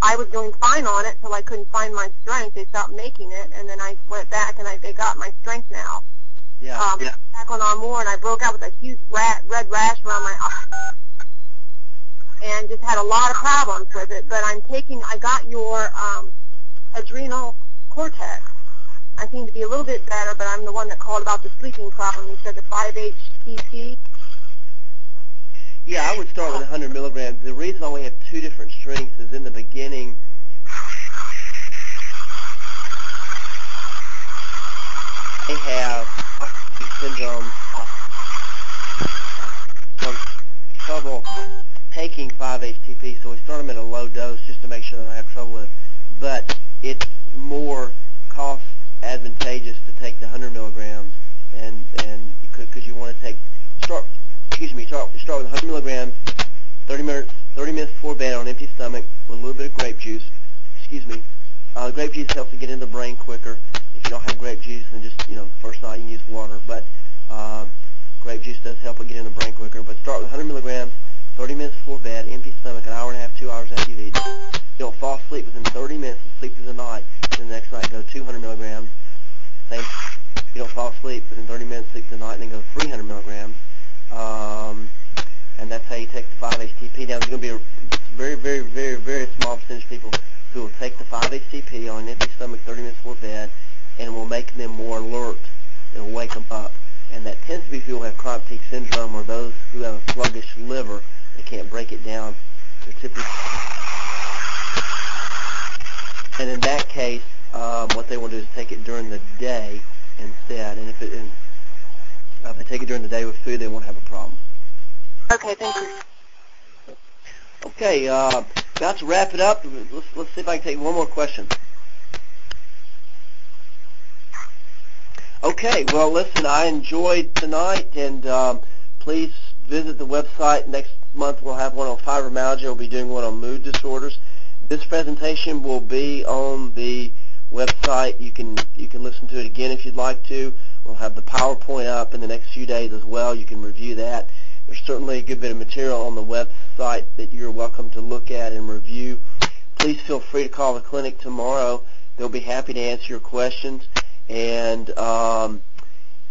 I was doing fine on it till I couldn't find my strength. They stopped making it, and then I went back and I they got my strength now. Yeah. Um, Back on Armour, and I broke out with a huge rat, red rash around my eye and just had a lot of problems with it. But I'm taking, I got your um, adrenal cortex. I seem to be a little bit better, but I'm the one that called about the sleeping problem. You said the 5-HTP. Yeah, I would start with 100 milligrams. The reason why we have two different strengths is in the beginning. They have syndrome, trouble taking 5-HTP, so we start them at a low dose just to make sure they don't have trouble with it. But it's more cost advantageous to take the 100 milligrams, and and because you want to take start excuse me start start with 100 milligrams, 30 minutes 30 minutes before bed on empty stomach with a little bit of grape juice. Excuse me. Uh, grape juice helps to get into the brain quicker. If you don't have grape juice, then just you know first night you use water, but uh, grape juice does help it get in the brain quicker. But start with 100 milligrams, 30 minutes before bed, empty stomach, an hour and a half, two hours after you've eaten. You don't fall asleep within 30 minutes and sleep through the night. Then the next night go 200 milligrams. Same. You don't fall asleep within 30 minutes, sleep through the night, and then go 300 milligrams. Um, and that's how you take the 5-HTP. Now, there's going to be a very, very, very, very small percentage of people who will take the 5-HTP on an empty stomach 30 minutes before bed, and it will make them more alert. It will wake them up. And that tends to be people who have chronic fatigue syndrome or those who have a sluggish liver. They can't break it down. They're typically and in that case, uh, um, what they want to do is take it during the day instead. And if it, and, uh, if they take it during the day with food, they won't have a problem. Okay, thank you. Okay, uh, about to wrap it up. Let's, let's see if I can take one more question. Okay, well, listen, I enjoyed tonight, and um, please visit the website. Next month we'll have one on fibromyalgia. We'll be doing one on mood disorders. This presentation will be on the website. You can you can listen to it again if you'd like to. We'll have the PowerPoint up in the next few days as well. You can review that. There's certainly a good bit of material on the website that you're welcome to look at and review. Please feel free to call the clinic tomorrow. They'll be happy to answer your questions. And um,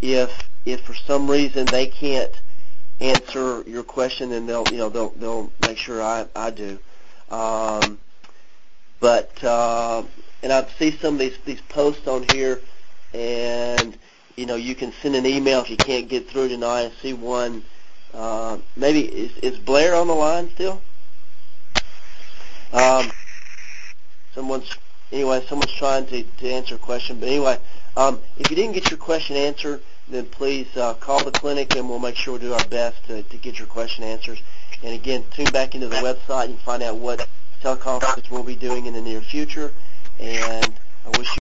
if if for some reason they can't answer your question, then they'll you know they'll they'll make sure I I do. Um, but uh, and I see some of these these posts on here, and you know you can send an email if you can't get through tonight. I see one. Uh, maybe is is Blair on the line still? Um, someone's anyway. Someone's trying to to answer a question, but anyway, um, if you didn't get your question answered, then please uh, call the clinic and we'll make sure we do our best to, to get your question answered. And again, tune back into the website and find out what teleconferences we'll be doing in the near future. And I wish you